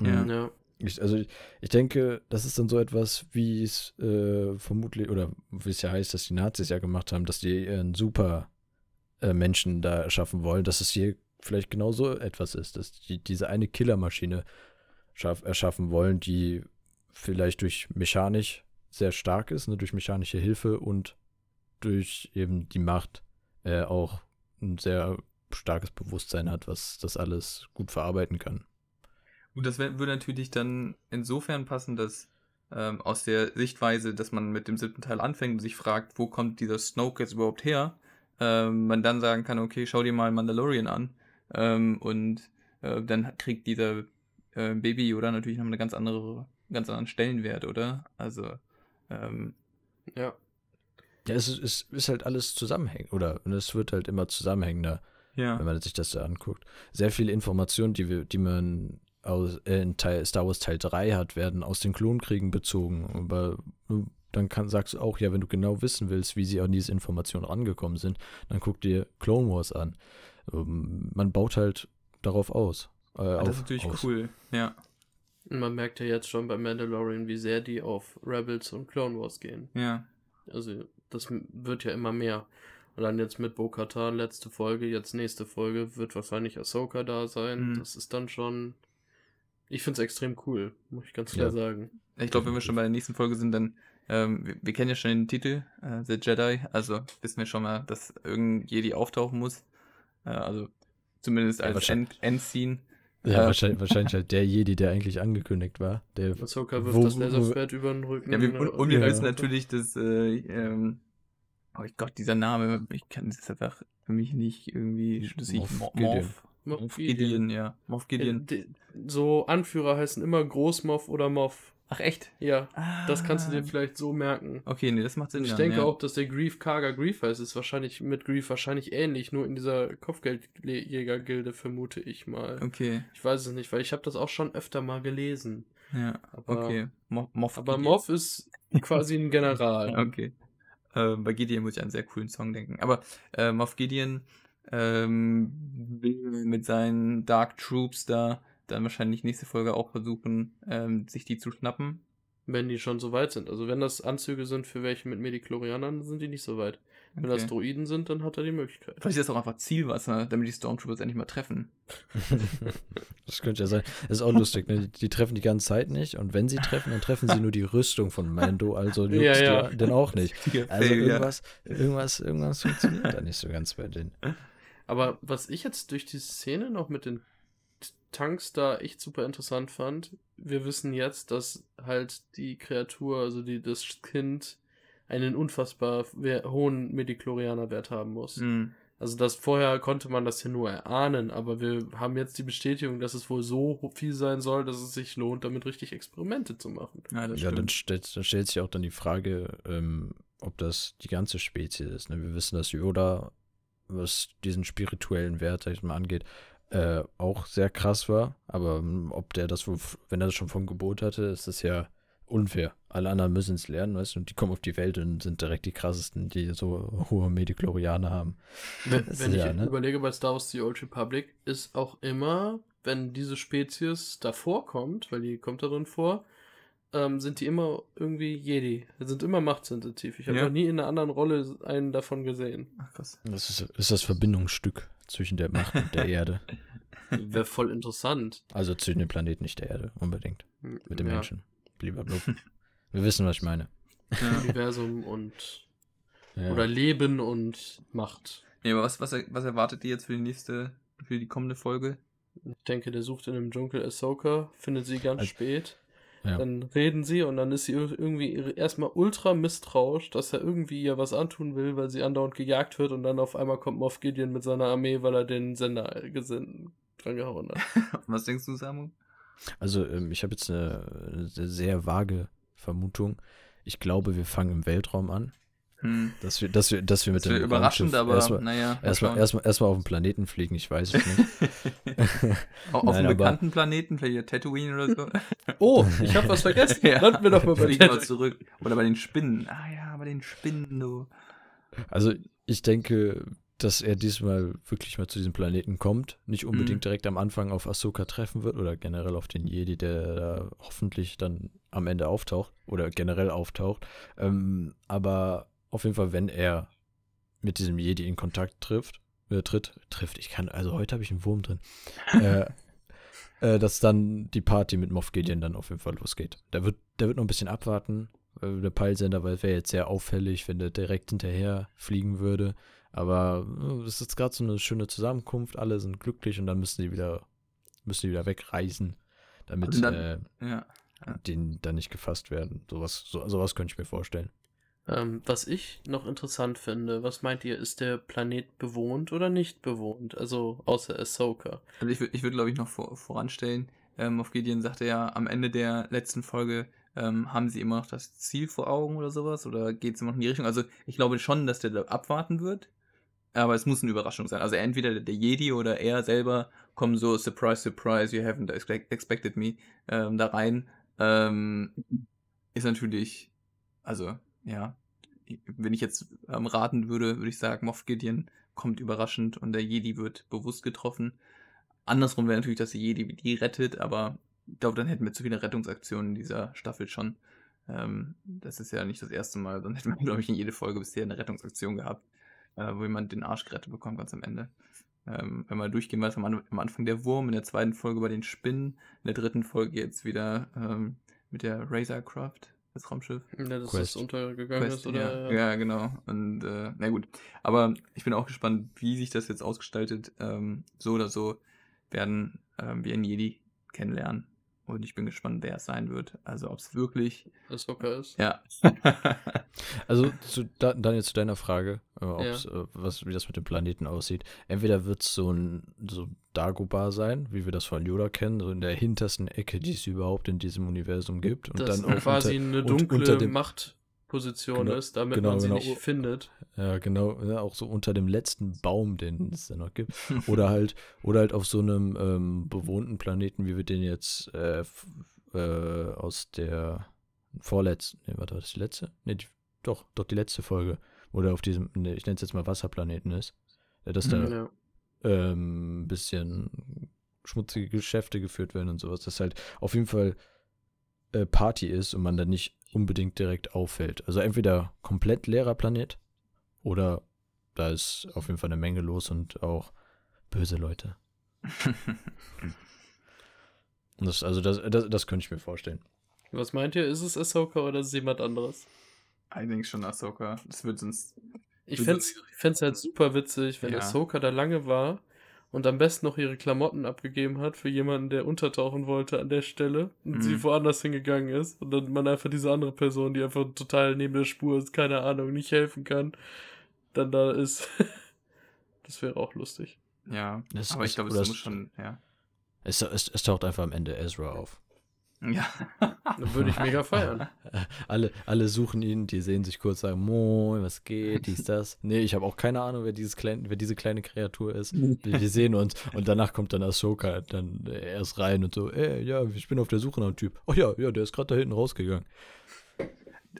Ja. Mhm. ja. Ich, also ich, ich denke, das ist dann so etwas, wie es äh, vermutlich, oder wie es ja heißt, dass die Nazis ja gemacht haben, dass die ihren super äh, Menschen da erschaffen wollen, dass es hier vielleicht genau so etwas ist, dass die diese eine Killermaschine schaff, erschaffen wollen, die vielleicht durch mechanisch sehr stark ist, ne, durch mechanische Hilfe und durch eben die Macht äh, auch ein sehr starkes Bewusstsein hat, was das alles gut verarbeiten kann. Und das wär- würde natürlich dann insofern passen, dass ähm, aus der Sichtweise, dass man mit dem siebten Teil anfängt und sich fragt, wo kommt dieser Snoke jetzt überhaupt her, ähm, man dann sagen kann, okay, schau dir mal Mandalorian an ähm, und äh, dann kriegt dieser äh, Baby Yoda natürlich noch eine ganz andere, ganz anderen Stellenwert, oder? Also ähm, Ja. Ja, es ist, es ist halt alles zusammenhängend, oder? Und es wird halt immer zusammenhängender, ja. wenn man sich das so anguckt. Sehr viele Informationen, die wir, die man aus, äh, in Teil, Star Wars Teil 3 hat, werden aus den Klonkriegen bezogen. Aber äh, dann kann, sagst du auch, ja, wenn du genau wissen willst, wie sie an diese Informationen rangekommen sind, dann guck dir Clone Wars an. Ähm, man baut halt darauf aus. Äh, Ah, auf, das ist natürlich aus. cool, ja. Man merkt ja jetzt schon bei Mandalorian, wie sehr die auf Rebels und Clone Wars gehen. Ja. Also, das wird ja immer mehr. Und dann jetzt mit Bo-Katan, letzte Folge, jetzt nächste Folge, wird wahrscheinlich Ahsoka da sein. Mhm. Das ist dann schon. Ich finde es extrem cool, muss ich ganz klar Ja. sagen. Ich glaube, wenn wir schon bei der nächsten Folge sind, dann, ähm, wir, wir kennen ja schon den Titel, äh, The Jedi, also wissen wir schon mal, dass irgendein Jedi auftauchen muss. Äh, also zumindest Ja, als End Endscene. Ja, Äh, wahrscheinlich, wahrscheinlich halt der Jedi, der eigentlich angekündigt war. Der, Ahsoka wirft Wo- das Laserschwert über den Rücken. Ja, wir, und, und wir Ja. wissen natürlich, dass, äh, ähm, oh Gott, dieser Name, ich kann das einfach für mich nicht irgendwie schlüssig. Moff Mo- Gideon. Moff, Moff Moff Gideon. Ja. Moff Gideon. Äh, So Anführer heißen immer Großmoff oder Moff. Ach echt? Ja, das kannst du dir Ah. vielleicht so merken. Okay, nee, das macht Sinn. Ich dann, denke ja. auch, dass der Grief Karga Grief heißt. Ist wahrscheinlich mit Grief wahrscheinlich ähnlich, nur in dieser Kopfgeldjäger-Gilde, vermute ich mal. Okay, Ich weiß es nicht, weil ich habe das auch schon öfter mal gelesen. ja, Aber, okay. Mo Moff aber. Moff ist quasi ein General. Okay. Äh, bei Gideon muss ich an einen sehr coolen Song denken. Aber äh, Moff Gideon ähm, will mit seinen Dark Troops da dann wahrscheinlich nächste Folge auch versuchen, ähm, sich die zu schnappen. Wenn die schon so weit sind. Also wenn das Anzüge sind für welche mit Mediklorianern, sind die nicht so weit. Wenn das Okay. Droiden sind, dann hat er die Möglichkeit. Vielleicht ist das auch einfach Zielwasser, damit die Stormtroopers endlich mal treffen. Das könnte ja sein. Das ist auch lustig, ne? Die, treffen die ganze Zeit nicht und wenn sie treffen, dann treffen sie nur die Rüstung von Mando, also Ja, ja. denn auch nicht. Also irgendwas, irgendwas, irgendwas funktioniert da nicht so ganz bei denen. Aber was ich jetzt durch die Szene noch mit den Tanks da echt super interessant fand, wir wissen jetzt, dass halt die Kreatur, also die, das Kind, einen unfassbar hohen Mediklorianer-Wert haben muss. Mhm. Also das vorher konnte man das ja nur erahnen, aber wir haben jetzt die Bestätigung, dass es wohl so viel sein soll, dass es sich lohnt, damit richtig Experimente zu machen. Ja, das Ja, dann stellt, dann stellt sich auch dann die Frage, ähm, ob das die ganze Spezies ist. Ne? Wir wissen, dass Yoda, was diesen spirituellen Wert, sag ich mal, angeht, äh, auch sehr krass war. Aber ähm, ob der das, wohl wenn er das schon vom Gebot hatte, ist das ja unfair. Alle anderen müssen es lernen, weißt du, und die kommen auf die Welt und sind direkt die krassesten, die so hohe Mediklorianer haben. Wenn, wenn ist ich ja, ne? überlege, bei Star Wars The Old Republic ist auch immer, wenn diese Spezies davor kommt, weil die kommt da drin vor, ähm, sind die immer irgendwie Jedi. Die sind immer machtsensitiv. Ich habe Ja. noch nie in einer anderen Rolle einen davon gesehen. Ach, krass. Das ist, ist das Verbindungsstück zwischen der Macht und der Erde. Wäre voll interessant. Also zwischen dem Planeten, nicht der Erde, unbedingt. Mit dem Ja, Menschen. Blablabla. Wir wissen, was ich meine. Ja. Universum und Ja. oder Leben und Macht. Nee, aber was, was, was erwartet ihr jetzt für die nächste, für die kommende Folge? Ich denke, der sucht in dem Dschungel Ahsoka, findet sie ganz Also- spät. Ja. Dann reden sie und dann ist sie ir- irgendwie ir- erstmal ultra misstrauisch, dass er irgendwie ihr was antun will, weil sie andauernd gejagt wird und dann auf einmal kommt Moff Gideon mit seiner Armee, weil er den Sender gesinn dran gehauen hat. Was denkst du, Samu? Also, ähm, ich habe jetzt eine, eine sehr, vage Vermutung. Ich glaube, wir fangen im Weltraum an. Hm. Dass wir, dass wir, dass wir mit Das dem überraschend, aber erstmal, naja. mal erstmal, erstmal, erstmal auf den Planeten fliegen, ich weiß es nicht. Au- auf einem bekannten Planeten, vielleicht Tatooine oder so. Oh, ich habe was vergessen. Ja. Landen wir doch mal bei Fliegen der zurück. Oder bei den Spinnen. Ah ja, bei den Spinnen, du. Also, ich denke, dass er diesmal wirklich mal zu diesem Planeten kommt. Nicht unbedingt Mhm. direkt am Anfang auf Ahsoka treffen wird oder generell auf den Jedi, der da hoffentlich dann am Ende auftaucht oder generell auftaucht. Ähm, aber auf jeden Fall, wenn er mit diesem Jedi in Kontakt trifft, äh, tritt, trifft, ich kann, also heute habe ich einen Wurm drin, äh, äh, dass dann die Party mit Moff Gideon dann auf jeden Fall losgeht. Der wird, der wird noch ein bisschen abwarten, äh, der Peilsender, weil es wäre jetzt sehr auffällig, wenn der direkt hinterher fliegen würde. Aber äh, es ist gerade so eine schöne Zusammenkunft, alle sind glücklich und dann müssen die wieder, müssen die wieder wegreisen, damit dann- äh, Ja. denen dann nicht gefasst werden. Sowas, so, sowas könnte ich mir vorstellen. Ähm, was ich noch interessant finde, was meint ihr, ist der Planet bewohnt oder nicht bewohnt? Also außer Ahsoka. Also ich würde, ich würd, glaube ich, noch vor, voranstellen, ähm, auf Gideon sagte ja, am Ende der letzten Folge ähm, haben sie immer noch das Ziel vor Augen oder sowas? Oder geht es immer noch in die Richtung? Also ich glaube schon, dass der da abwarten wird. Aber es muss eine Überraschung sein. Also entweder der, Jedi oder er selber kommen so, surprise, surprise, you haven't expect, expected me, ähm, da rein. Ähm, ist natürlich, also, ja, wenn ich jetzt ähm, raten würde, würde ich sagen, Moff Gideon kommt überraschend und der Jedi wird bewusst getroffen. Andersrum wäre natürlich, dass der Jedi die rettet, aber ich glaube, dann hätten wir zu viele Rettungsaktionen in dieser Staffel schon. Ähm, das ist ja nicht das erste Mal, dann hätten wir, glaube ich, in jede Folge bisher eine Rettungsaktion gehabt, äh, wo jemand den Arsch gerettet bekommt ganz am Ende. Ähm, wenn wir durchgehen, was am, am Anfang der Wurm, in der zweiten Folge bei den Spinnen, in der dritten Folge jetzt wieder ähm, mit der Razorcraft, das Raumschiff. Ja, dass Quest. das untergegangen Quest, ist, oder? ja, ja, genau. Und äh, na gut. Aber ich bin auch gespannt, wie sich das jetzt ausgestaltet. Ähm, so oder so werden ähm, wir einen Jedi kennenlernen. Und ich bin gespannt, wer es sein wird. Also ob es wirklich. Ahsoka ist. Ja. Also zu, da, dann jetzt zu deiner Frage, äh, Ja. äh, was, wie das mit dem Planeten aussieht. Entweder wird es so ein so Dagobah sein, wie wir das von Yoda kennen, so in der hintersten Ecke, die es überhaupt in diesem Universum gibt. Und dass dann quasi unter, eine und dunkle unter dem- Machtposition Genau, ist, damit genau, man sie genau. nicht findet. Ja, genau, ja, auch so unter dem letzten Baum, den es da noch gibt. Oder halt, oder halt auf so einem ähm, bewohnten Planeten, wie wir den jetzt äh, äh, aus der vorletzten, nee, warte, war das die letzte? Nee, die, doch, doch die letzte Folge, wo der auf diesem, nee, ich nenne es jetzt mal Wasserplaneten ist. Ja, dass da Mhm. Ja. ähm, ein bisschen schmutzige Geschäfte geführt werden und sowas. Dass halt auf jeden Fall äh, Party ist und man dann nicht unbedingt direkt auffällt. Also entweder komplett leerer Planet oder da ist auf jeden Fall eine Menge los und auch böse Leute. Das, also das, das, das könnte ich mir vorstellen. Was meint ihr, ist es Ahsoka oder ist es jemand anderes? ich denke schon Ahsoka. Das wird sonst. Ich fände es halt super witzig, wenn Ja. Ahsoka da lange war und am besten noch ihre Klamotten abgegeben hat für jemanden, der untertauchen wollte an der Stelle und Mhm. sie woanders hingegangen ist und dann man einfach diese andere Person, die einfach total neben der Spur ist, keine Ahnung, nicht helfen kann, dann da ist. das wäre auch lustig. Ja, Das aber ich ist- glaube, oder es es- muss schon, ja. Es, es, es taucht einfach am Ende Ezra auf. Ja. Dann würde ich mega feiern. Alle, alle suchen ihn, die sehen sich kurz, sagen, Moin, was geht, dies, das. Nee, ich habe auch keine Ahnung, wer, dieses klein, wer diese kleine Kreatur ist. Wir, wir sehen uns und danach kommt dann Ahsoka dann erst rein und so, ey, ja, ich bin auf der Suche nach einem Typ. Oh ja, ja, der ist gerade da hinten rausgegangen.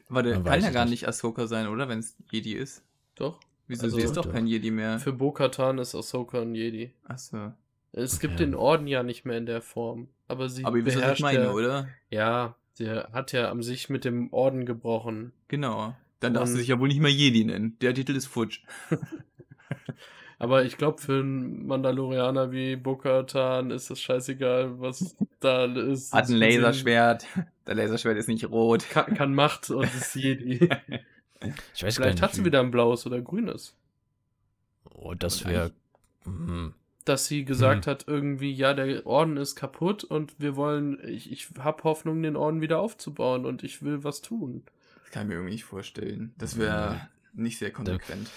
Warte, Man kann ja gar nicht. nicht Ahsoka sein, oder? Wenn es Jedi ist. Doch. Wieso? Also- sie ist doch Doch. kein Jedi mehr. Für Bo-Katan ist Ahsoka ein Jedi. Achso. Es gibt Ja. den Orden ja nicht mehr in der Form. Aber sie Aber ihr wisst, was ich beherrscht meine, ja, oder? Ja, der hat ja am sich mit dem Orden gebrochen. Genau. Dann darfst du dich ja wohl nicht mehr Jedi nennen. Der Titel ist futsch. Aber ich glaube, für einen Mandalorianer wie Bo-Katan ist es scheißegal, was da ist. Hat ein Sie Laserschwert. Der Laserschwert ist nicht rot. Kann, kann Macht und ist Jedi. Ich weiß Vielleicht gar hat nicht. sie wie- wieder ein blaues oder grünes. Oh, das wäre. Dass sie gesagt hat, irgendwie, ja, der Orden ist kaputt und wir wollen, ich, ich habe Hoffnung, den Orden wieder aufzubauen und ich will was tun. Das kann ich mir irgendwie nicht vorstellen. Das wäre nicht sehr konsequent.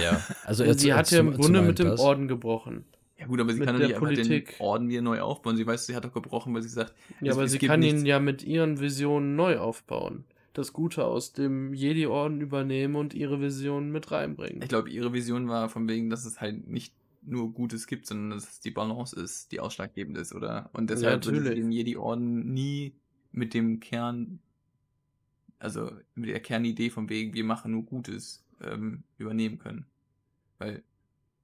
Ja, also sie jetzt- hat ja im Grunde mit dem das. Orden gebrochen. Ja gut, aber sie Mit kann doch nicht einfach Politik. den Orden wieder neu aufbauen. Sie weiß, sie hat doch gebrochen, weil sie sagt, Ja, Es- aber es sie gibt kann nichts. ihn ja mit ihren Visionen neu aufbauen. Das Gute aus dem Jedi-Orden übernehmen und ihre Visionen mit reinbringen. ich glaube, ihre Vision war von wegen, dass es halt nicht nur Gutes gibt, sondern dass es die Balance ist, die ausschlaggebend ist, oder? Und deshalb würde sie natürlich. den Jedi-Orden nie mit dem Kern, also mit der Kernidee von wegen, wir machen nur Gutes, ähm, übernehmen können. Weil,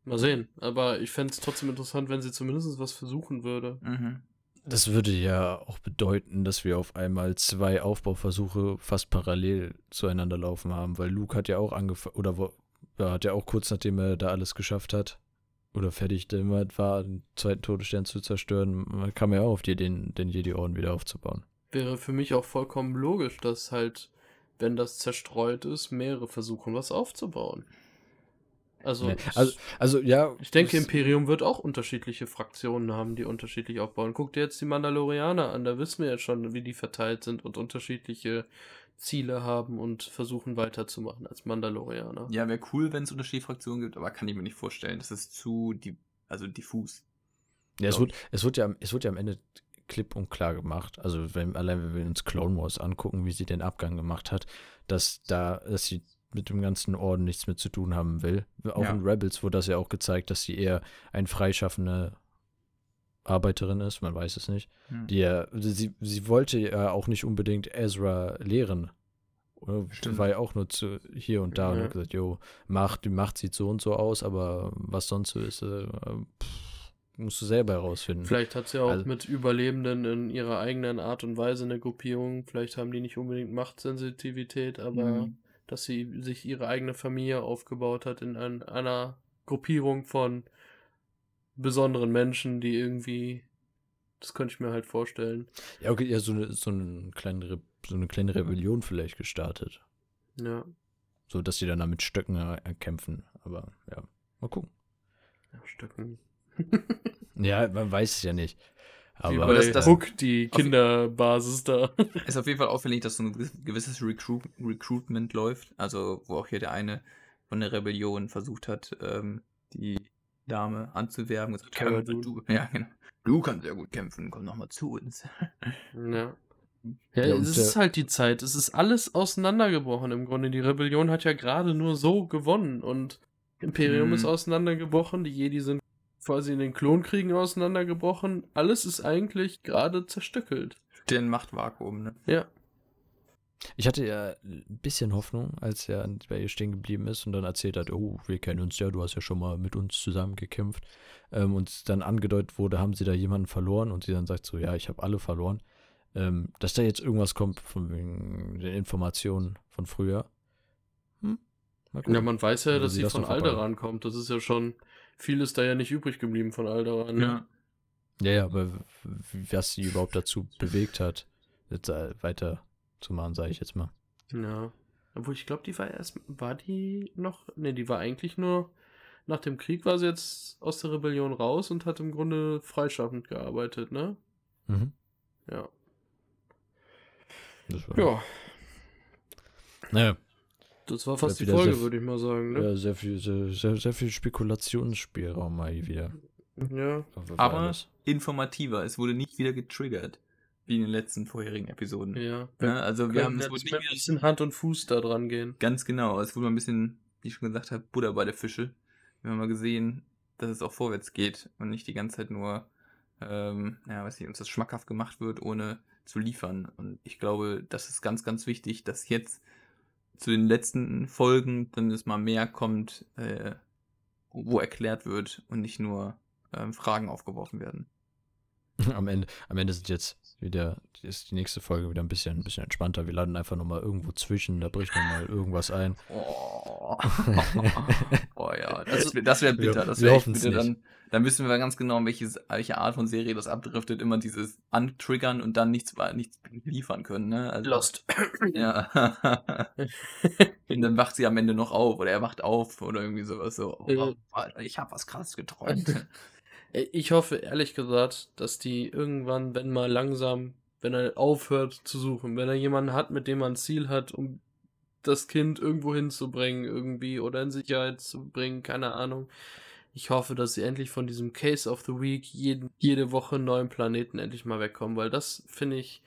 Mal sehen. Aber ich fände es trotzdem interessant, wenn sie zumindest was versuchen würde. mhm. Das würde ja auch bedeuten, dass wir auf einmal zwei Aufbauversuche fast parallel zueinander laufen haben, weil Luke hat ja auch angefangen, oder wo, ja, hat ja auch kurz nachdem er da alles geschafft hat, oder fertig damit war, den zweiten Todesstern zu zerstören, kam er auch auf die Idee, den, den Jedi-Orden wieder aufzubauen. Wäre für mich auch vollkommen logisch, dass halt, wenn das zerstreut ist, mehrere versuchen, was aufzubauen. Also, Nee, also, also ja. ich denke, Imperium wird auch unterschiedliche Fraktionen haben, die unterschiedlich aufbauen. Guck dir jetzt die Mandalorianer an, da wissen wir jetzt schon, wie die verteilt sind und unterschiedliche Ziele haben und versuchen weiterzumachen als Mandalorianer. Ja, wäre cool, wenn es unterschiedliche Fraktionen gibt, aber kann ich mir nicht vorstellen. Das ist zu, die, also diffus. Ja, es wird, es, wird ja, am- es wird ja am Ende klipp und klar gemacht. Also wenn, allein wenn wir uns Clone Wars angucken, wie sie den Abgang gemacht hat, dass da, dass sie mit dem ganzen Orden nichts mehr zu tun haben will. Auch Ja. in Rebels wurde das ja auch gezeigt, dass sie eher eine freischaffende Arbeiterin ist, man weiß es nicht. Hm. Die sie, sie wollte ja auch nicht unbedingt Ezra lehren. Oder? Stimmt. War ja auch nur zu hier und da und Ja. hat gesagt, jo, Macht, die Macht sieht so und so aus, aber was sonst so ist, äh, pff, musst du selber herausfinden. Vielleicht hat sie auch Also- mit Überlebenden in ihrer eigenen Art und Weise eine Gruppierung. Vielleicht haben die nicht unbedingt Machtsensitivität, aber Mhm. dass sie sich ihre eigene Familie aufgebaut hat in ein, einer Gruppierung von besonderen Menschen, die irgendwie. Das könnte ich mir halt vorstellen. Ja, okay, ja, so eine, so eine, kleine, Re so eine kleine Rebellion vielleicht gestartet. Ja. So, dass sie dann da mit Stöcken äh, kämpfen. Aber ja, mal gucken. ja Stöcken. Ja, man weiß es ja nicht. Wie Aber bei das- das- Hook, die Kinderbasis da. Ist auf jeden Fall auffällig, dass so ein gewiss- gewisses Recruit Recruitment läuft. Also, wo auch hier der eine von der Rebellion versucht hat, ähm, die Dame anzuwerben. Gesagt, Cara "Ja, du, ja, genau. du kannst sehr gut kämpfen, komm nochmal zu uns. Ja. Ja, Ja, es ist der- halt die Zeit. Es ist alles auseinandergebrochen im Grunde. Die Rebellion hat ja gerade nur so gewonnen und Imperium Mhm. ist auseinandergebrochen. Die Jedi sind quasi in den Klonkriegen auseinandergebrochen. Alles ist eigentlich gerade zerstückelt. Den Machtvakuum, ne? Ja. Ich hatte ja ein bisschen Hoffnung, als er bei ihr stehen geblieben ist und dann erzählt hat, oh, wir kennen uns ja, du hast ja schon mal mit uns zusammen gekämpft. Ähm, und dann angedeutet wurde, haben sie da jemanden verloren und sie dann sagt so, ja, ich habe alle verloren. Ähm, dass da jetzt irgendwas kommt von wegen den Informationen von früher. Hm? Ja, man weiß ja, dass sie das von. Alderan kommt. Das ist ja schon. Viel ist da ja nicht übrig geblieben von Alderan. ne? Ja, ja, aber w- w- was sie überhaupt dazu bewegt hat, jetzt äh, weiter zu machen, sage ich jetzt mal. Ja. Obwohl, ich glaube, die war erst. War die noch. Ne, die war eigentlich nur. Nach dem Krieg war sie jetzt aus der Rebellion raus und hat im Grunde freischaffend gearbeitet, ne? Mhm. Ja. Das war, Ja, Naja, das war fast die Folge, würde ich mal sagen, ne? ja, sehr viel, sehr, sehr, sehr viel Spekulationsspielraum mal hier wieder. Ja. Aber alles. informativer. Es wurde nicht wieder getriggert. Wie in den letzten vorherigen Episoden. Ja. Ne? Also wir haben es nicht ein bisschen Hand und Fuß da dran gehen. Ganz genau. Es wurde mal ein bisschen, wie ich schon gesagt habe, Butter bei der Fische. Wir haben mal gesehen, dass es auch vorwärts geht und nicht die ganze Zeit nur, ähm, ja, weiß nicht, uns das schmackhaft gemacht wird, ohne zu liefern. Und ich glaube, das ist ganz, ganz wichtig, dass jetzt zu den letzten Folgen dann es mal mehr kommt, äh, wo erklärt wird und nicht nur ähm, Fragen aufgeworfen werden. Am Ende, am Ende sind jetzt wieder, ist die nächste Folge wieder ein bisschen, ein bisschen entspannter. Wir landen einfach nochmal irgendwo zwischen, da bricht nochmal irgendwas ein. Oh, oh ja, das, wär- das wäre bitter. Das wir wäre bitter. nicht. Dann, dann wissen wir ganz genau, welches, welche Art von Serie das abdriftet. Immer dieses Antriggern und dann nichts, nichts liefern können. Ne? Also, Lost. Ja. und dann wacht sie am Ende noch auf oder er wacht auf oder irgendwie sowas so. Oh. Alter, ich habe was krasses geträumt. Ey, Ich hoffe ehrlich gesagt, dass die irgendwann, wenn mal langsam, wenn er aufhört zu suchen, wenn er jemanden hat, mit dem er ein Ziel hat, um das Kind irgendwo hinzubringen, irgendwie oder in Sicherheit zu bringen, keine Ahnung. Ich hoffe, dass sie endlich von diesem Case of the Week jeden, jede Woche neuen Planeten endlich mal wegkommen, weil das finde ich,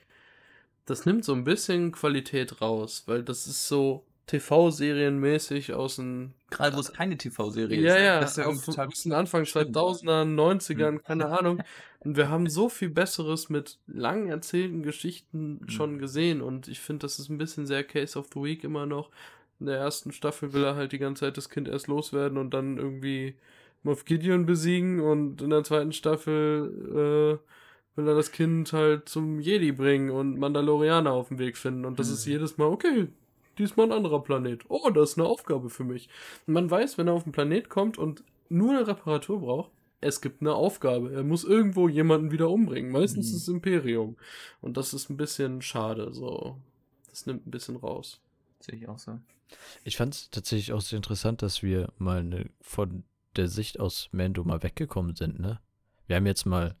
das nimmt so ein bisschen Qualität raus, weil das ist so TV-Serienmäßig aus dem Gerade wo es keine TV-Serie ja, ist. ja, Das ist ja aus den Anfang stimmt. 2000ern, 90ern, Mhm. keine Ahnung. Und wir haben so viel Besseres mit lang erzählten Geschichten Mhm. schon gesehen. Und ich finde, das ist ein bisschen sehr Case of the Week immer noch. In der ersten Staffel will er halt die ganze Zeit das Kind erst loswerden und dann irgendwie Moff Gideon besiegen. Und in der zweiten Staffel äh, will er das Kind halt zum Jedi bringen und Mandalorianer auf dem Weg finden. Und das Mhm. ist jedes Mal, okay, diesmal ein anderer Planet. Oh, das ist eine Aufgabe für mich. Und man weiß, wenn er auf den Planet kommt und nur eine Reparatur braucht, es gibt eine Aufgabe. Er muss irgendwo jemanden wieder umbringen. Meistens Mhm. das Imperium. Und das ist ein bisschen schade. So, das nimmt ein bisschen raus. Sehe ich auch so. Ich fand es tatsächlich auch sehr interessant, dass wir mal ne, von der Sicht aus Mando mal weggekommen sind, ne? Wir haben jetzt mal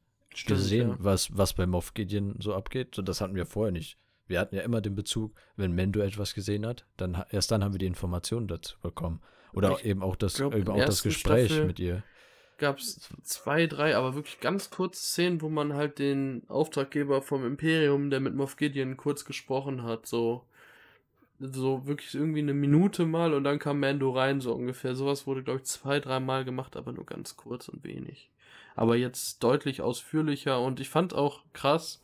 gesehen, ja. was, was bei Moff Gideon so abgeht. Das hatten wir vorher nicht. Wir hatten ja immer den Bezug, wenn Mendo etwas gesehen hat, dann erst dann haben wir die Informationen dazu bekommen. Oder Ich eben auch das, glaub, eben auch das Gespräch Staffel- mit ihr. Gab es zwei, drei, aber wirklich ganz kurze Szenen, wo man halt den Auftraggeber vom Imperium, der mit Moff Gideon kurz gesprochen hat, so. So wirklich irgendwie eine Minute mal und dann kam Mando rein, so ungefähr. Sowas wurde, glaube ich, zwei, dreimal gemacht, aber nur ganz kurz und wenig. Aber jetzt deutlich ausführlicher und ich fand auch krass,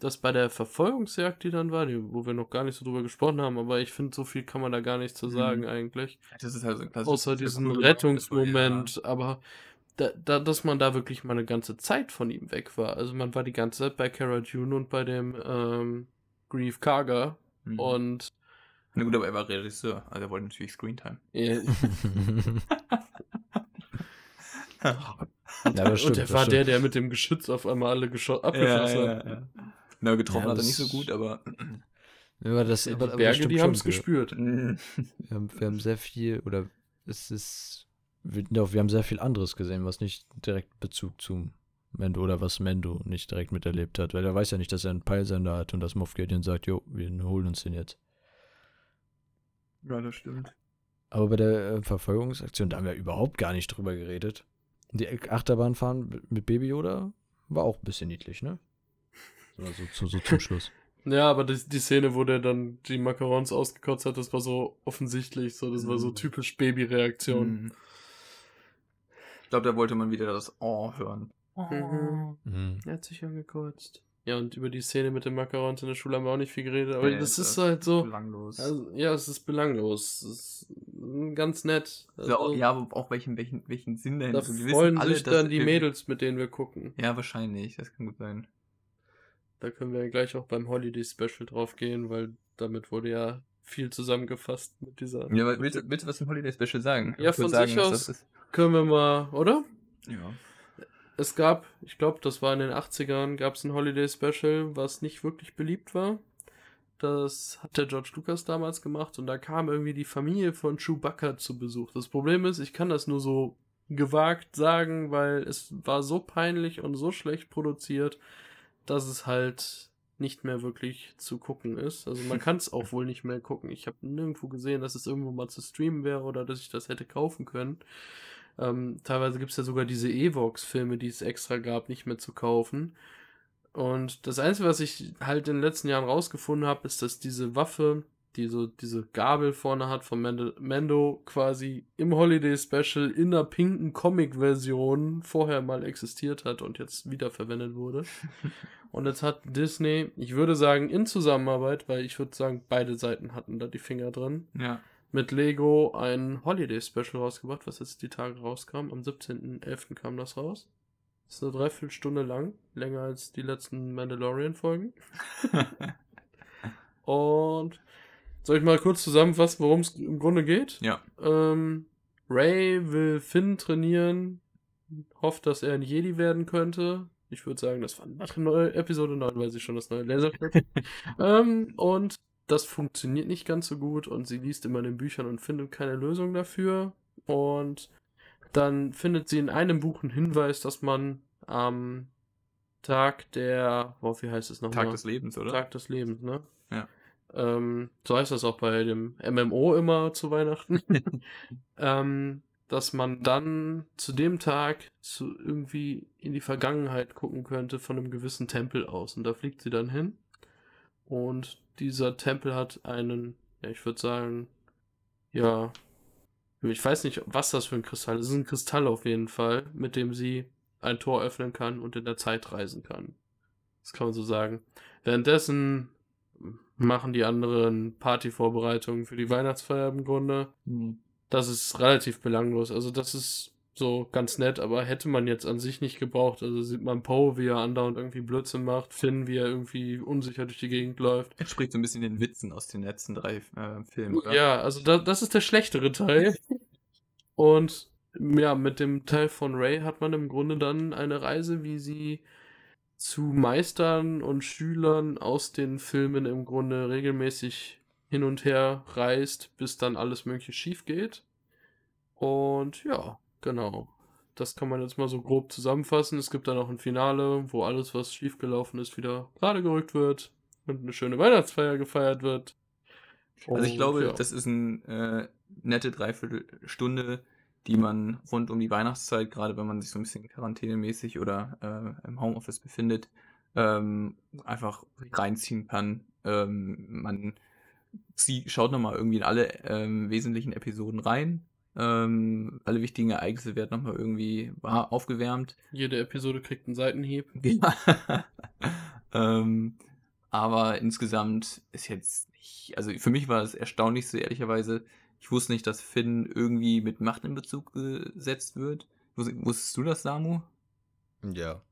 dass bei der Verfolgungsjagd, die dann war, die, wo wir noch gar nicht so drüber gesprochen haben, aber ich finde, so viel kann man da gar nicht zu Mhm. sagen eigentlich. Das ist halt so ein klassisches- Außer diesen Ja. Rettungsmoment, aber da, da, dass man da wirklich mal eine ganze Zeit von ihm weg war. Also man war die ganze Zeit bei Cara Dune und bei dem ähm, Grief Karga Mhm. und Na gut, aber er war Regisseur, also er wollte natürlich Screentime. Ja, stimmt, und er war stimmt. der, der mit dem Geschütz auf einmal alle gescho abgeschossen hat. Na, getroffen Ja, hat er nicht so gut, aber. Ja, das, Die aber, aber das Berge, die haben es gespürt. Wir haben, wir haben sehr viel, oder es ist, wir, wir haben sehr viel anderes gesehen, was nicht direkt Bezug zu Mendo oder was Mendo nicht direkt miterlebt hat, weil er weiß ja nicht, dass er einen Peilsender hat und dass Moff Gideon sagt, jo, wir holen uns den jetzt. ja, das stimmt. Aber bei der äh, Verfolgungsaktion, da haben wir überhaupt gar nicht drüber geredet. Die Achterbahnfahren mit Baby Yoda war auch ein bisschen niedlich, ne? So, so, so, zum Schluss. Ja, aber die, die Szene, wo der dann die Macarons ausgekotzt hat, das war so offensichtlich, so, das war so Mhm. typisch Baby-Reaktion. Mhm. Ich glaube, da wollte man wieder das Oh hören. Mhm. Mhm. Er hat sich angekotzt. Ja, und über die Szene mit den Macarons in der Schule haben wir auch nicht viel geredet, aber Nee, das das ist halt so. Belanglos. Also, ja, es ist belanglos. Es ist ganz nett. Also, ja, aber auch welchen, welchen, welchen Sinn da dahinter. Wir freuen wissen sich dann die Mädels, mit denen wir gucken. Ja, wahrscheinlich. Das kann gut sein. Da können wir gleich auch beim Holiday Special drauf gehen, weil damit wurde ja viel zusammengefasst mit dieser. Ja, aber willst, du- willst du was zum Holiday Special sagen? Ja, von sagen, sich aus. Können wir mal, oder? Ja. Es gab, ich glaube, das war in den 80ern, gab es ein Holiday Special, was nicht wirklich beliebt war. Das hat der George Lucas damals gemacht und da kam irgendwie die Familie von Chewbacca zu Besuch. Das Problem ist, ich kann das nur so gewagt sagen, weil es war so peinlich und so schlecht produziert, dass es halt nicht mehr wirklich zu gucken ist. Also man kann es auch wohl nicht mehr gucken. Ich habe nirgendwo gesehen, dass es irgendwo mal zu streamen wäre oder dass ich das hätte kaufen können. Ähm, teilweise gibt es ja sogar diese Evox-Filme, die es extra gab, nicht mehr zu kaufen. Und das Einzige, was ich halt in den letzten Jahren rausgefunden habe, ist, dass diese Waffe, die so diese Gabel vorne hat von Mando, Mando quasi im Holiday Special in einer pinken Comic-Version vorher mal existiert hat und jetzt wiederverwendet wurde. und jetzt hat Disney, ich würde sagen in Zusammenarbeit, weil ich würde sagen, beide Seiten hatten da die Finger drin, Ja. mit Lego ein Holiday Special rausgebracht, was jetzt die Tage rauskam. Am 17.11. kam das raus. ist eine Dreiviertelstunde lang, länger als die letzten Mandalorian-Folgen. Und soll ich mal kurz zusammenfassen, worum es im Grunde geht? ja. Ähm, Ray will Finn trainieren, hofft, dass er ein Jedi werden könnte. Ich würde sagen, das war nach Episode 9, weil sie schon das neue Laserschwert. ähm, und das funktioniert nicht ganz so gut und sie liest immer in den Büchern und findet keine Lösung dafür. Und dann findet sie in einem Buch einen Hinweis, dass man am Tag der, wie heißt es nochmal? Tag des Lebens, oder? Tag des Lebens, ne? Ja. Ähm, so heißt das auch bei dem MMO immer zu Weihnachten. ähm, dass man dann zu dem Tag zu irgendwie in die Vergangenheit gucken könnte von einem gewissen Tempel aus. Und da fliegt sie dann hin. Und dieser Tempel hat einen, ja, ich würde sagen, ja, ich weiß nicht, was das für ein Kristall ist. Es ist ein Kristall auf jeden Fall, mit dem sie ein Tor öffnen kann und in der Zeit reisen kann. Das kann man so sagen. Währenddessen machen die anderen Partyvorbereitungen für die Weihnachtsfeier im Grunde. Das ist relativ belanglos. Also das ist so ganz nett, aber hätte man jetzt an sich nicht gebraucht. Also sieht man Poe, wie er andauernd irgendwie Blödsinn macht, Finn, wie er irgendwie unsicher durch die Gegend läuft. Entspricht so ein bisschen den Witzen aus den letzten drei äh, Filmen, oder? Ja, also da, das ist der schlechtere Teil. Und ja, mit dem Teil von Ray hat man im Grunde dann eine Reise, wie sie zu Meistern und Schülern aus den Filmen im Grunde regelmäßig hin und her reist, bis dann alles mögliche schief geht. Und ja, genau. Das kann man jetzt mal so grob zusammenfassen. Es gibt dann auch ein Finale, wo alles, was schiefgelaufen ist, wieder gerade gerückt wird und eine schöne Weihnachtsfeier gefeiert wird. Also ich Und glaube, ja. das ist eine äh, nette Dreiviertelstunde, die man rund um die Weihnachtszeit, gerade wenn man sich so ein bisschen quarantänemäßig oder äh, im Homeoffice befindet, ähm, einfach reinziehen kann. Ähm, man sie schaut nochmal irgendwie in alle ähm, wesentlichen Episoden rein. Ähm, alle wichtigen Ereignisse werden nochmal irgendwie aufgewärmt. Jede Episode kriegt einen Seitenhieb. Ja. ähm, aber insgesamt ist jetzt nicht, also für mich war das Erstaunlichste, ehrlicherweise. Ich wusste nicht, dass Finn irgendwie mit Macht in Bezug gesetzt wird. Wus- Wusstest du das, Samu? Ja.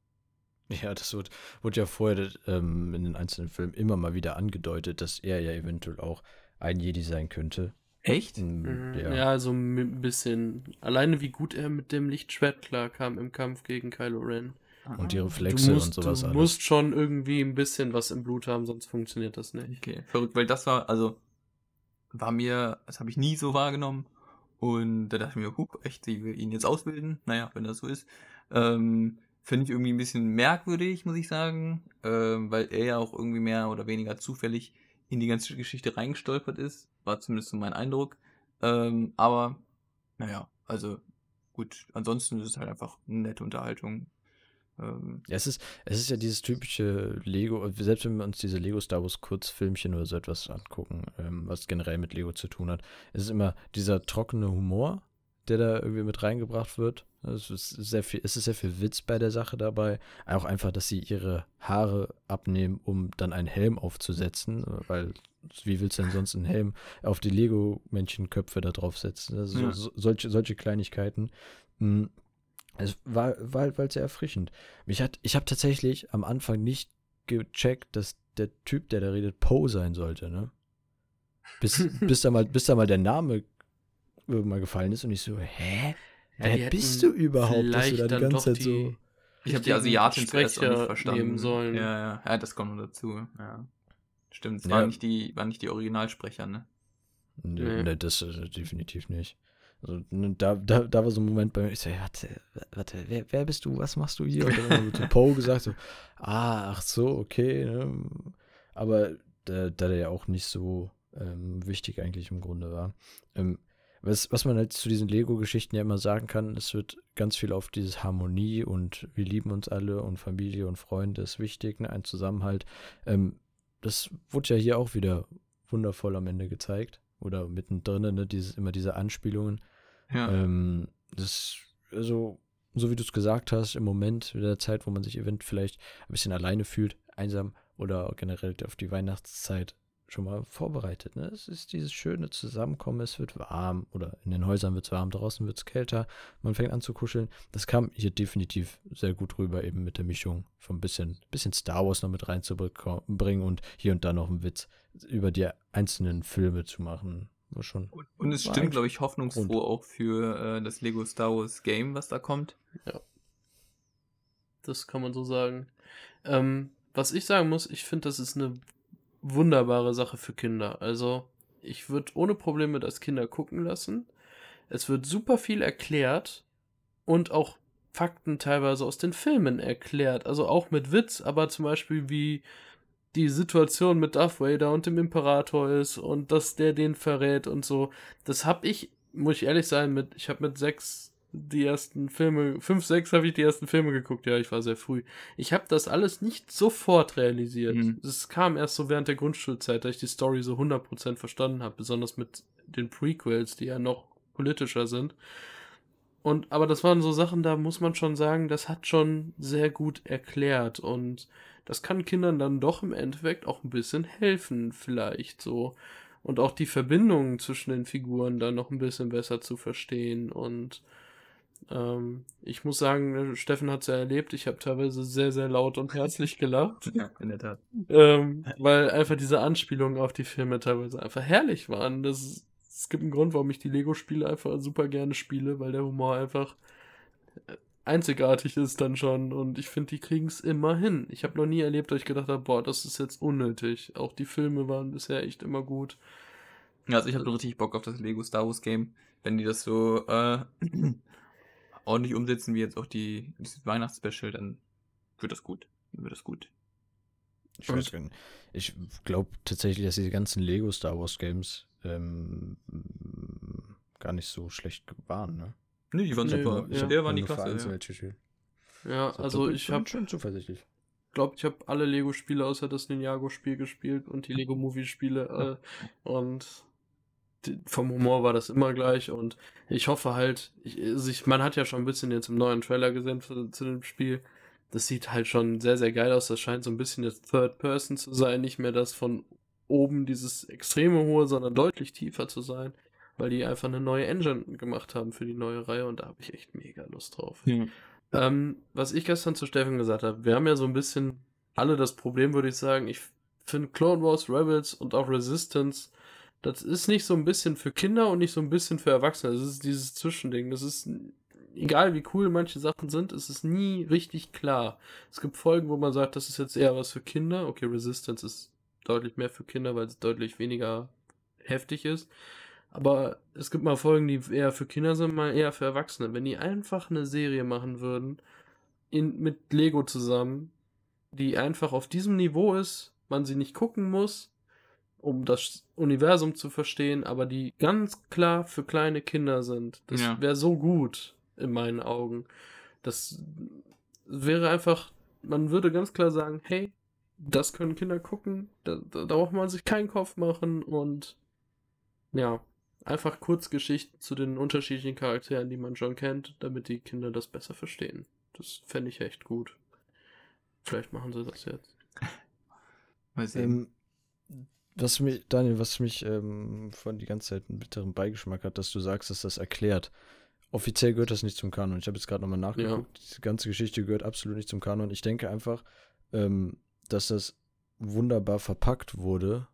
Ja, das wird, wurde ja vorher ähm, in den einzelnen Filmen immer mal wieder angedeutet, dass er ja eventuell auch ein Jedi sein könnte. Echt? Mm, Mhm. Ja. Ja, so ein bisschen. Alleine wie gut er mit dem Lichtschwert klarkam im Kampf gegen Kylo Ren. Und die Reflexe du musst, und sowas du alles. musst schon irgendwie ein bisschen was im Blut haben, sonst funktioniert das nicht. Okay, verrückt, weil das war, also, war mir, das habe ich nie so wahrgenommen. Und da dachte ich mir, hup, echt, sie will ihn jetzt ausbilden. Naja, wenn das so ist. Ähm, Finde ich irgendwie ein bisschen merkwürdig, muss ich sagen. Ähm, weil er ja auch irgendwie mehr oder weniger zufällig in die ganze Geschichte reingestolpert ist. War zumindest so mein Eindruck. Ähm, aber, naja, also, gut. Ansonsten ist es halt einfach nette Unterhaltung. Ähm, Ja, es ist, es ist ja dieses typische Lego, selbst wenn wir uns diese Lego Star Wars Kurzfilmchen oder so etwas angucken, ähm, was generell mit Lego zu tun hat, es ist immer dieser trockene Humor, der da irgendwie mit reingebracht wird. Es ist sehr viel, es ist sehr viel Witz bei der Sache dabei. Auch einfach, dass sie ihre Haare abnehmen, um dann einen Helm aufzusetzen, weil wie willst du denn sonst einen Helm auf die Lego-Männchenköpfe da draufsetzen? Also Ja. so, solche, solche Kleinigkeiten. Mm, Es war, war, war sehr erfrischend. Mich hat, ich habe tatsächlich am Anfang nicht gecheckt, dass der Typ, der da redet, Poe sein sollte, ne? Bis, bis, da mal, bis da mal der Name mal gefallen ist und ich so, hä? Wer bist du überhaupt, dass du da die ganze Zeit die- so. ich habe die Asiatin zuerst auch nicht verstanden. sollen. Ja, ja, ja, das kommt noch dazu. Ja. Stimmt, es Ja. waren, nicht die, waren nicht die Originalsprecher, ne? Nee, Nee. nee, das äh, definitiv nicht. Also, ne, da, da, da war so ein Moment bei mir, ich so, warte, warte, wer, wer bist du, was machst du hier? Und dann haben wir zu Poe gesagt, so, ah, ach so, okay. Ne? Aber da, da der ja auch nicht so ähm, wichtig eigentlich im Grunde war. Ähm, was, was man halt zu diesen Lego-Geschichten ja immer sagen kann, es wird ganz viel auf dieses Harmonie und wir lieben uns alle und Familie und Freunde ist wichtig, ne? ein Zusammenhalt. Ähm, das wurde ja hier auch wieder wundervoll am Ende gezeigt. Oder mittendrin, ne? Dieses, immer diese Anspielungen. Ähm, das, also, so wie du es gesagt hast, im Moment, der Zeit, wo man sich eventuell vielleicht ein bisschen alleine fühlt, einsam oder generell auf die Weihnachtszeit schon mal vorbereitet. Ne? Es ist dieses schöne Zusammenkommen, es wird warm oder in den Häusern wird es warm, draußen wird es kälter, man fängt an zu kuscheln. Das kam hier definitiv sehr gut rüber, eben mit der Mischung von ein bisschen, bisschen Star Wars noch mit reinzubringen und hier und da noch einen Witz über die einzelnen Filme zu machen. Schon. Und, und es stimmt, glaube ich, hoffnungsfroh rund. auch für äh, das Lego Star Wars Game, was da kommt. Das kann man so sagen. Ähm, was ich sagen muss, ich finde, das ist eine wunderbare Sache für Kinder. Also, ich würde ohne Probleme das Kinder gucken lassen. Es wird super viel erklärt und auch Fakten teilweise aus den Filmen erklärt. Also auch mit Witz, aber zum Beispiel wie die Situation mit Darth Vader und dem Imperator ist und dass der den verrät und so. Das habe ich, muss ich ehrlich sein, mit, ich habe mit sechs die ersten Filme, fünf, sechs habe ich die ersten Filme geguckt. Ja, ich war sehr früh. Ich habe das alles nicht sofort realisiert. Mhm. Es kam erst so während der Grundschulzeit, da ich die Story so 100% verstanden habe, besonders mit den Prequels, die ja noch politischer sind. Und, aber das waren so Sachen, da muss man schon sagen, das hat schon sehr gut erklärt und das kann Kindern dann doch im Endeffekt auch ein bisschen helfen, vielleicht so. Und auch die Verbindungen zwischen den Figuren dann noch ein bisschen besser zu verstehen. Und ähm, ich muss sagen, Steffen hat es ja erlebt, ich habe teilweise sehr, sehr laut und herzlich gelacht. Ja, in der Tat. Ähm, weil einfach diese Anspielungen auf die Filme teilweise einfach herrlich waren. Das, es gibt einen Grund, warum ich die Lego-Spiele einfach super gerne spiele, weil der Humor einfach äh, einzigartig ist dann schon und ich finde, die kriegen es immer hin. Ich habe noch nie erlebt, dass ich gedacht habe, boah, das ist jetzt unnötig. Auch die Filme waren bisher echt immer gut. Ja, also ich habe richtig Bock auf das Lego Star Wars Game. Wenn die das so äh, ordentlich umsetzen, wie jetzt auch die Weihnachtsspecial, dann wird das gut. Dann wird das gut. Ich weiß gar nicht. Ich glaube tatsächlich, dass diese ganzen Lego Star Wars Games ähm, gar nicht so schlecht waren, ne? Nee, die waren Nee, super. ja. Der war die klasse. Ja. Ja, So, also bin- ich bin habe schon zuversichtlich. glaube, ich habe alle Lego-Spiele außer das Ninjago-Spiel gespielt und die Lego-Movie-Spiele. Äh, und die, vom Humor war das immer gleich. Und ich hoffe halt, ich, also ich, man hat ja schon ein bisschen jetzt im neuen Trailer gesehen zu, zu dem Spiel. Das sieht halt schon sehr, sehr geil aus. Das scheint so ein bisschen jetzt Third Person zu sein. Nicht mehr das von oben dieses extreme hohe, sondern deutlich tiefer zu sein. Weil die einfach eine neue Engine gemacht haben für die neue Reihe. Und da habe ich echt mega Lust drauf. Ja. Ähm, was ich gestern zu Steffen gesagt habe, wir haben ja so ein bisschen alle das Problem, würde ich sagen. Ich finde Clone Wars, Rebels und auch Resistance, das ist nicht so ein bisschen für Kinder und nicht so ein bisschen für Erwachsene. Das ist dieses Zwischending. Das ist, egal wie cool manche Sachen sind, es ist nie richtig klar. Es gibt Folgen, wo man sagt, das ist jetzt eher was für Kinder. Okay, Resistance ist deutlich mehr für Kinder, weil es deutlich weniger heftig ist. Aber es gibt mal Folgen, die eher für Kinder sind, mal eher für Erwachsene. Wenn die einfach eine Serie machen würden, in, mit Lego zusammen, die einfach auf diesem Niveau ist, man sie nicht gucken muss, um das Universum zu verstehen, aber die ganz klar für kleine Kinder sind. Das Ja. wäre so gut in meinen Augen. Das wäre einfach, man würde ganz klar sagen, hey, das können Kinder gucken, da, da, da braucht man sich keinen Kopf machen und ja, einfach Kurzgeschichten zu den unterschiedlichen Charakteren, die man schon kennt, damit die Kinder das besser verstehen. Das fände ich echt gut. Vielleicht machen sie das jetzt. Mal sehen. Ähm, was mich, Daniel, was mich ähm, von die ganze Zeit einen bitteren Beigeschmack hat, dass du sagst, dass das erklärt. Offiziell gehört das nicht zum Kanon. Ich habe jetzt gerade nochmal nachgeguckt. Die ganze Geschichte gehört absolut nicht zum Kanon. Ich denke einfach, ähm, dass das wunderbar verpackt wurde,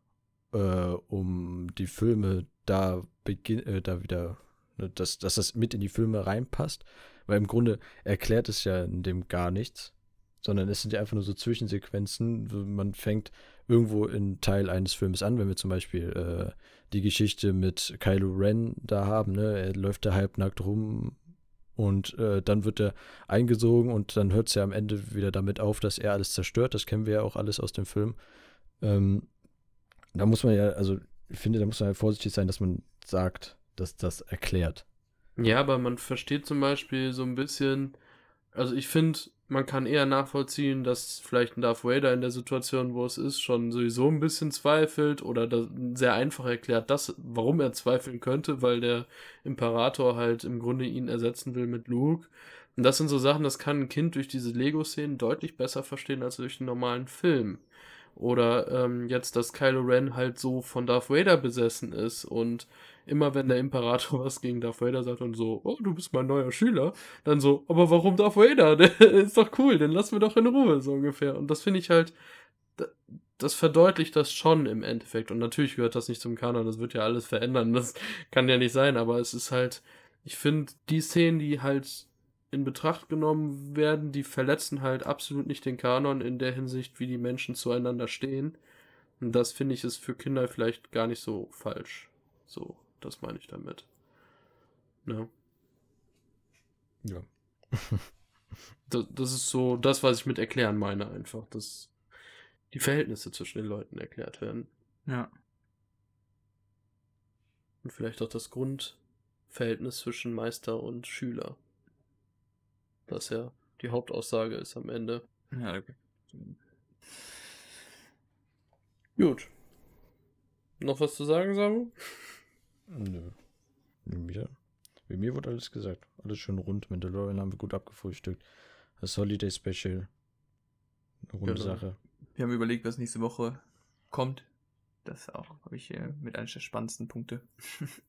äh, um die Filme da beginn, äh, da wieder, ne, dass, dass das mit in die Filme reinpasst. Weil im Grunde erklärt es ja in dem gar nichts, sondern es sind ja einfach nur so Zwischensequenzen. Man fängt irgendwo in Teil eines Films an, wenn wir zum Beispiel äh, die Geschichte mit Kylo Ren da haben, ne? Er läuft da halbnackt rum und äh, dann wird er eingesogen und dann hört es ja am Ende wieder damit auf, dass er alles zerstört. Das kennen wir ja auch alles aus dem Film. Ähm, da muss man ja, also ich finde, da muss man halt vorsichtig sein, dass man sagt, dass das erklärt. Ja, aber man versteht zum Beispiel so ein bisschen, also ich finde, man kann eher nachvollziehen, dass vielleicht ein Darth Vader in der Situation, wo es ist, schon sowieso ein bisschen zweifelt oder sehr einfach erklärt, dass, warum er zweifeln könnte, weil der Imperator halt im Grunde ihn ersetzen will mit Luke. Und das sind so Sachen, das kann ein Kind durch diese Lego-Szenen deutlich besser verstehen als durch einen normalen Film. Oder ähm, jetzt, dass Kylo Ren halt so von Darth Vader besessen ist und immer wenn der Imperator was gegen Darth Vader sagt und so, oh, du bist mein neuer Schüler, dann so, aber warum Darth Vader? Der ist doch cool, den lassen wir doch in Ruhe, so ungefähr. Und das finde ich halt, das verdeutlicht das schon im Endeffekt. Und natürlich gehört das nicht zum Kanon, das wird ja alles verändern, das kann ja nicht sein, aber es ist halt, ich finde, die Szenen, die halt in Betracht genommen werden, die verletzen halt absolut nicht den Kanon in der Hinsicht, wie die Menschen zueinander stehen. Und das finde ich ist für Kinder vielleicht gar nicht so falsch. So, das meine ich damit. Ne? Ja. das, das ist so das, was ich mit erklären meine, einfach, dass die Verhältnisse zwischen den Leuten erklärt werden. Ja. Und vielleicht auch das Grundverhältnis zwischen Meister und Schüler. Was ja die Hauptaussage ist am Ende. Ja, okay. Gut. Noch was zu sagen, Samu? Nö. Mir, bei mir wurde alles gesagt. Alles schön rund. Mandalorian haben wir gut abgefrühstückt. Das Holiday Special. Eine runde Genau. Sache. Wir haben überlegt, was nächste Woche kommt. Das auch, habe ich äh, mit einer der spannendsten Punkte.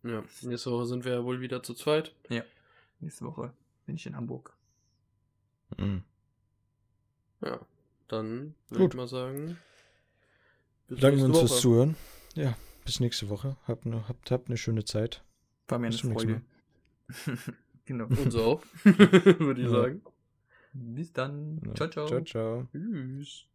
Ja. Nächste Woche sind wir ja wohl wieder zu zweit. Nächste Woche bin ich in Hamburg. Mhm. Ja. Dann würde ich mal sagen. wir uns fürs. Zuhören. Ja, bis nächste Woche. Habt eine, habt, habt eine schöne Zeit. War mir eine Freude. genau. Uns auch, würde ich Ja. sagen. Bis dann. Ja. Ciao, ciao. Ciao, ciao. Tschüss.